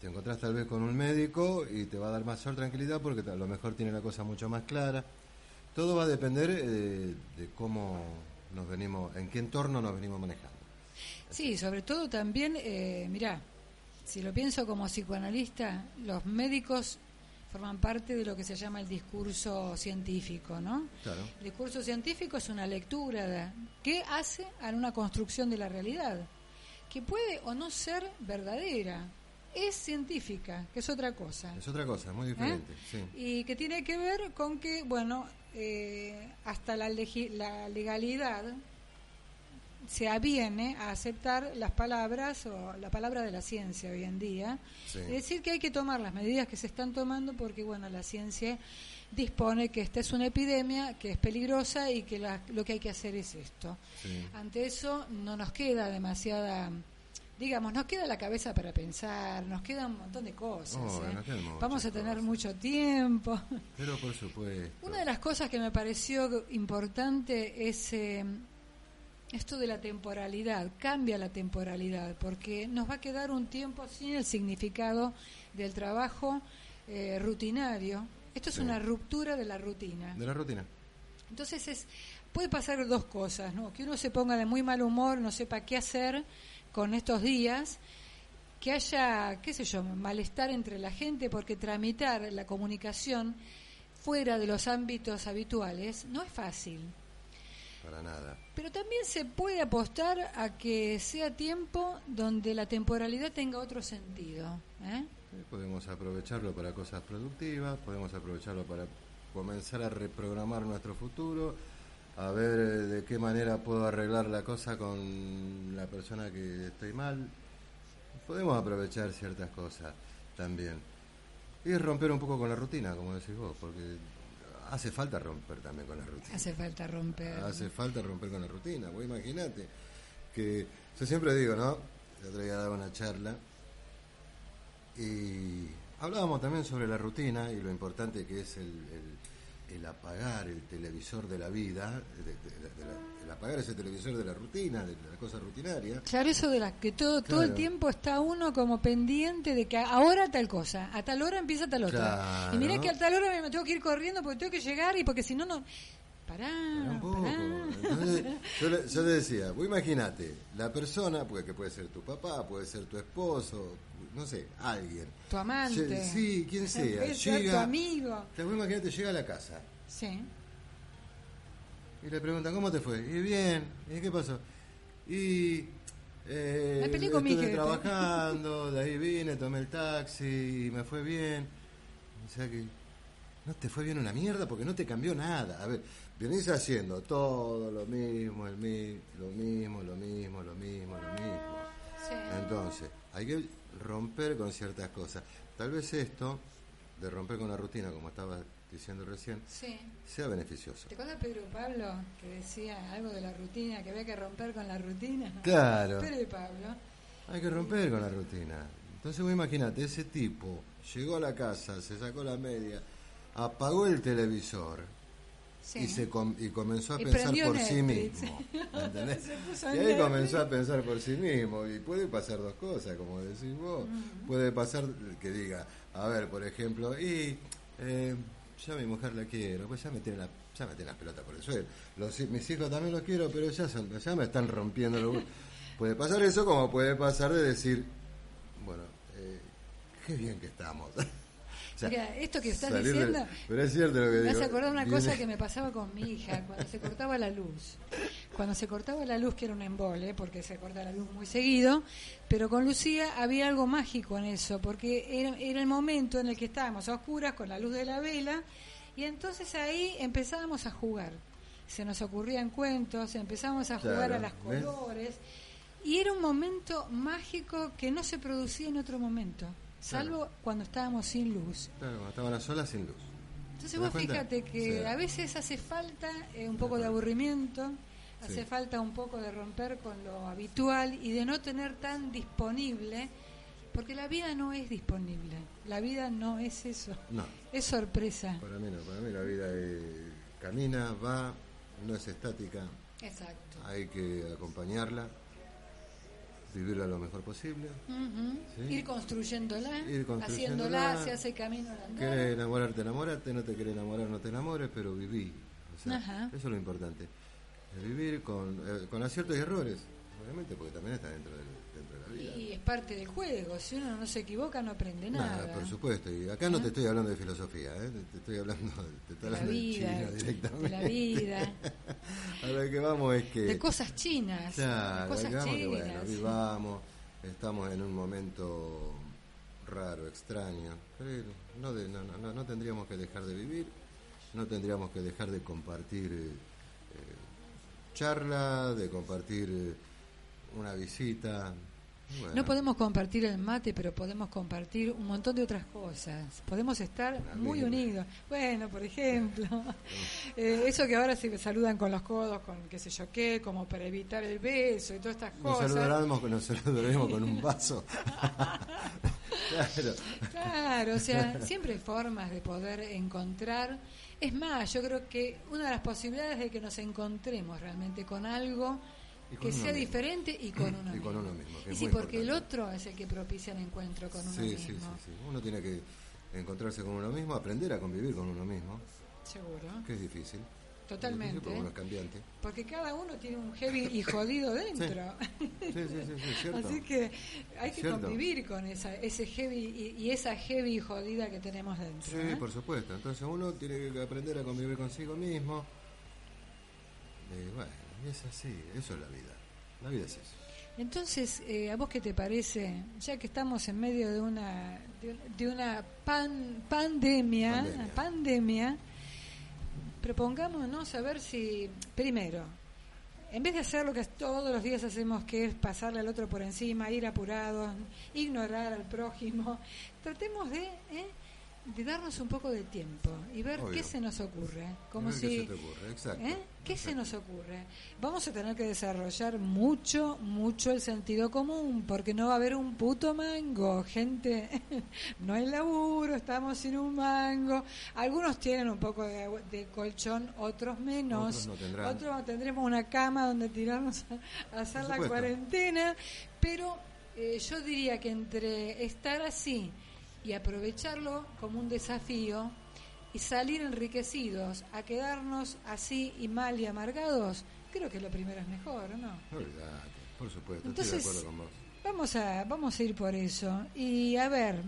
te encontrás tal vez con un médico y te va a dar mayor tranquilidad porque a lo mejor tiene la cosa mucho más clara. Todo va a depender eh, de cómo nos venimos, en qué entorno nos venimos manejando. Sí, sobre todo también, eh, mirá, si lo pienso como psicoanalista, los médicos forman parte de lo que se llama el discurso científico, ¿no? Claro. El discurso científico es una lectura de, que hace a una construcción de la realidad. que puede o no ser verdadera. Es científica, que es otra cosa. Es otra cosa, muy diferente. Sí. Y que tiene que ver con que, bueno, eh, hasta la, la legalidad se aviene a aceptar las palabras o la palabra de la ciencia hoy en día. Sí. Es decir, que hay que tomar las medidas que se están tomando porque, bueno, la ciencia dispone que esta es una epidemia, que es peligrosa y que la- lo que hay que hacer es esto. Sí. Ante eso no nos queda demasiada, digamos, nos queda la cabeza para pensar, nos queda un montón de cosas. Oh, ¿eh? Vamos a tener mucho tiempo. Pero por supuesto. Una de las cosas que me pareció importante es eh, esto de la temporalidad, cambia la temporalidad, porque nos va a quedar un tiempo sin el significado del trabajo eh, rutinario. Esto es Sí. una ruptura de la rutina. De la rutina. Entonces es puede pasar dos cosas, ¿no? Que uno se ponga de muy mal humor, no sepa qué hacer con estos días, que haya, qué sé yo, malestar entre la gente porque tramitar la comunicación fuera de los ámbitos habituales no es fácil. Para nada. Pero también se puede apostar a que sea tiempo donde la temporalidad tenga otro sentido. ¿eh? Sí, Podemos aprovecharlo para cosas productivas, podemos aprovecharlo para comenzar a reprogramar nuestro futuro, a ver eh, de qué manera puedo arreglar la cosa con la persona que estoy mal. Podemos aprovechar ciertas cosas también. Y romper un poco con la rutina, como decís vos, porque hace falta romper también con la rutina. Hace falta romper. Hace falta romper con la rutina. Vos imagínate que yo siempre digo, ¿no? El otro día daba una charla y hablábamos también sobre la rutina y lo importante que es el, el- el apagar el televisor de la vida, de- de- de la- el apagar ese televisor de la rutina, de la cosa rutinaria. Claro, eso de la que todo todo el tiempo está uno como pendiente de que ahora tal cosa, a tal hora empieza tal otra. Claro. Y mira que a tal hora me tengo que ir corriendo porque tengo que llegar y porque si no, no... Pará, un poco. pará. Entonces, yo, le, yo le decía, vos imagínate, la persona, porque que puede ser tu papá, puede ser tu esposo, no sé, alguien. Tu amante. Lle- Sí, quien sea. Llega, tu amigo. Sea, vos imagínate, llega a la casa Sí. y le preguntan, ¿cómo te fue? Y bien, ¿y qué pasó? Y... Eh, Me peleé con mi estuve jefe. trabajando, de ahí vine, tomé el taxi y me fue bien. O sea que no te fue bien una mierda porque no te cambió nada. A ver, venís haciendo todo lo mismo, el mi- lo mismo, lo mismo, lo mismo, lo mismo. Sí. Entonces, hay que romper con ciertas cosas. Tal vez esto, de romper con la rutina, como estaba diciendo recién, Sí. sea beneficioso. ¿Te acuerdas Pedro Pablo que decía algo de la rutina, que había que romper con la rutina? Claro. Pedro Pablo. Hay que romper con la rutina. Entonces, vos imagínate, ese tipo llegó a la casa, se sacó la media, apagó el televisor Sí. y, se com- y comenzó a Y pensar por sí mismo. y ahí Netflix. comenzó a pensar por sí mismo. Y puede pasar dos cosas, como decís vos. Puede pasar que diga, a ver, por ejemplo, y eh, yo a mi mujer la quiero, pues ya me tiene la, ya me tiene las pelotas por el suelo. Los, mis hijos también los quiero, pero ya, son, ya me están rompiendo los Puede pasar eso como puede pasar de decir, bueno, eh, qué bien que estamos. O sea, Mira, esto que estás de- diciendo, pero es cierto lo que Me digo. hace acordar una Viene- cosa que me pasaba con mi hija cuando se cortaba la luz. Cuando se cortaba la luz, que era un embole, porque se corta la luz muy seguido, pero con Lucía había algo mágico en eso, porque era, era el momento en el que estábamos a oscuras con la luz de la vela, y entonces ahí empezábamos a jugar. Se nos ocurrían cuentos, empezábamos a jugar Claro, a las ¿ves? colores, y era un momento mágico que no se producía en otro momento, salvo cuando estábamos sin luz. Claro, cuando estaban a solas sin luz. Entonces ¿Te vos cuenta? fíjate que Sí. a veces hace falta eh, un poco de aburrimiento, hace falta un poco de romper con lo habitual y de no tener tan disponible, porque la vida no es disponible, la vida no es eso, No, es sorpresa. para mí no, para mí la vida eh, camina, va, no es estática, Exacto. hay que acompañarla, vivirla lo mejor posible. Sí. Ir construyéndola, Ir construyéndola. haciéndola, se hace camino al. Querés enamorarte, enamorate, no te querés enamorar, no te enamores, pero viví. O sea, Ajá. eso es lo importante. Es vivir con, eh, con aciertos y errores. Obviamente, porque también está dentro, del, Y es parte del juego. Si uno no se equivoca, no aprende nada. por supuesto. Y acá no te estoy hablando de filosofía, ¿eh? te estoy hablando, te estoy De la hablando de vida, de la vida. A lo que vamos es que... De cosas chinas. Claro, de cosas que, chinas. bueno, vivamos, estamos en un momento raro, extraño, pero no, de- no, no, no, tendríamos que dejar de vivir, no tendríamos que dejar de compartir eh, eh, charla, de compartir eh, una visita. Bueno, No podemos compartir el mate, pero podemos compartir un montón de otras cosas. Podemos estar muy unidos. Bueno, por ejemplo, eh, eso que ahora se saludan con los codos, con qué sé yo qué, como para evitar el beso y todas estas nos cosas. saludaremos, con- nos saludaremos con un vaso. claro. Claro, o sea, siempre hay formas de poder encontrar. Es más, yo creo que una de las posibilidades de que nos encontremos realmente con algo que sea mismo. diferente y con uno Y mismo. con uno mismo, y sí, porque el otro es el que propicia el encuentro con uno Sí, mismo. sí, sí, sí. Uno tiene que encontrarse con uno mismo, aprender a convivir con uno mismo, Seguro. que es difícil. Totalmente. Porque uno es cambiante. Porque cada uno tiene un heavy y jodido dentro. Sí, sí, sí, sí, cierto. Así que hay que Cierto. convivir con esa, ese heavy y, y esa heavy y jodida que tenemos dentro. Sí, ¿eh? por supuesto. Entonces uno tiene que aprender a convivir consigo mismo. Y bueno, y es así, eso es la vida. La vida es eso. Entonces, eh, ¿a vos qué te parece? Ya que estamos en medio de una de, de una pan- pandemia, Pandemia. pandemia, propongámonos a ver si, primero, en vez de hacer lo que todos los días hacemos, que es pasarle al otro por encima, ir apurados, ignorar al prójimo, tratemos de, ¿eh? De darnos un poco de tiempo y ver Obvio. qué se nos ocurre. Como A ver qué si, se te ocurre, exacto, ¿eh? ¿Qué se nos ocurre? Vamos a tener que desarrollar mucho, mucho el sentido común, porque no va a haber un puto mango, gente. No hay laburo, estamos sin un mango. Algunos tienen un poco de, de colchón, otros menos. Otros no. Otros tendremos una cama donde tirarnos a, a hacer la cuarentena. Pero eh, yo diría que entre estar así y aprovecharlo como un desafío y salir enriquecidos a quedarnos así y mal y amargados, creo que lo primero es mejor, ¿o ¿no? Olvidate, por supuesto, Entonces, estoy de acuerdo con vos. Vamos a, vamos a ir por eso. Y a ver,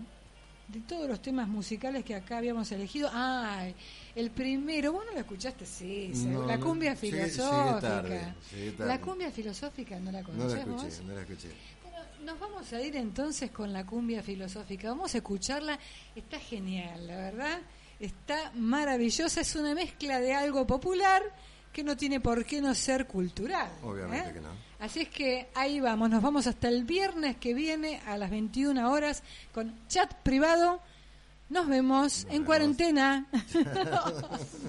de todos los temas musicales que acá habíamos elegido, ay, el primero, ¿vos no lo escuchaste? Sí, No, la no, cumbia llegué- llegué filosófica. tarde, llegué tarde. La cumbia filosófica, ¿no la No la escuché, no la escuché. Nos vamos a ir entonces con la cumbia filosófica. Vamos a escucharla. Está genial, la verdad. Está maravillosa. Es una mezcla de algo popular que no tiene por qué no ser cultural. Obviamente ¿eh? que no. Así es que ahí vamos. Nos vamos hasta el viernes que viene a las 21 horas con chat privado. Nos vemos en cuarentena.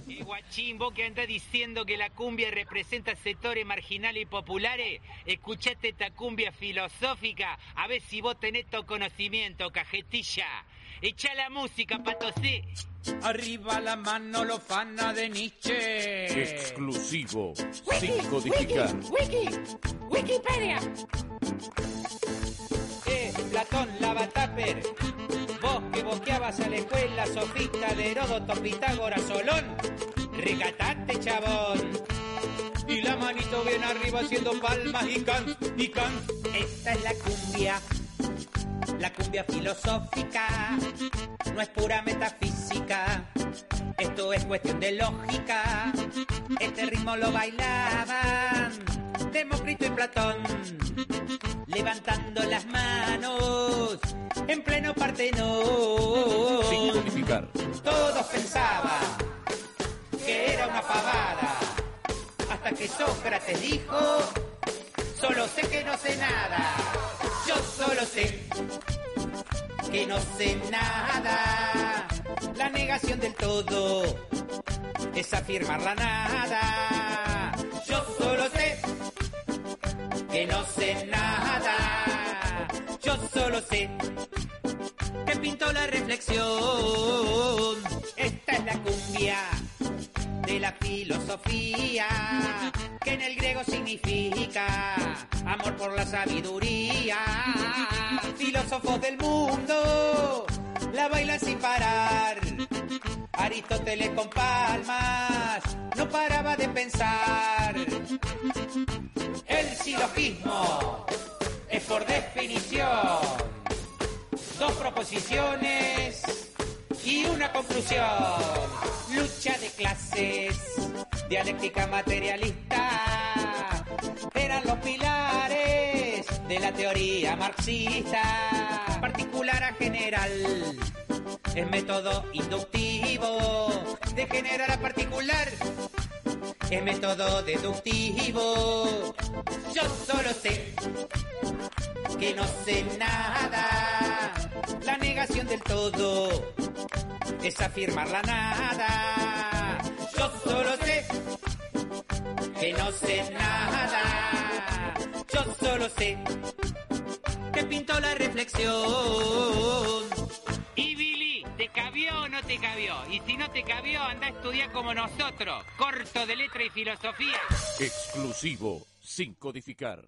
Y guachín, vos que andás diciendo que la cumbia representa sectores marginales y populares, escuchate esta cumbia filosófica, a ver si vos tenés todo conocimiento, cajetilla. Echa la música, patosé. Arriba la mano, lo fana de Nietzsche. Exclusivo. Sin codificar. Wiki, Wikipedia. Eh, Platón, Lavataper. Vos boqueabas a la escuela, sofista de Heródoto, Pitágoras, Solón. Regatate, chabón. Y la manito bien arriba haciendo palmas y can, y can. Esta es la cumbia, la cumbia filosófica, no es pura metafísica, esto es cuestión de lógica. Este ritmo lo bailaban Demócrito y Platón, levantando las manos en pleno Sin Partenón. codificar. Todos pensaban que era una pavada, hasta que Sócrates dijo, solo sé que no sé nada, yo solo sé que no sé nada. La negación del todo es afirmar la nada. Yo solo sé que no sé nada. Yo solo sé que pintó la reflexión. Esta es la cumbia de la filosofía, que en el griego significa amor por la sabiduría. Filósofos del mundo la bailan sin parar. Aristóteles con palmas no paraba de pensar. El silogismo es por definición dos proposiciones y una conclusión. Lucha de clases, dialéctica materialista, eran los pilares de la teoría marxista. Particular a general, es método inductivo de general a particular. Es método deductivo. Yo solo sé que no sé nada. La negación del todo es afirmar la nada. Yo solo sé que no sé nada. Yo solo sé que pinto la reflexión. Y Billy, ¿te cabió o no te cabió? Y si no te cabió, anda a estudiar como nosotros, corto de letra y filosofía. Exclusivo, sin codificar.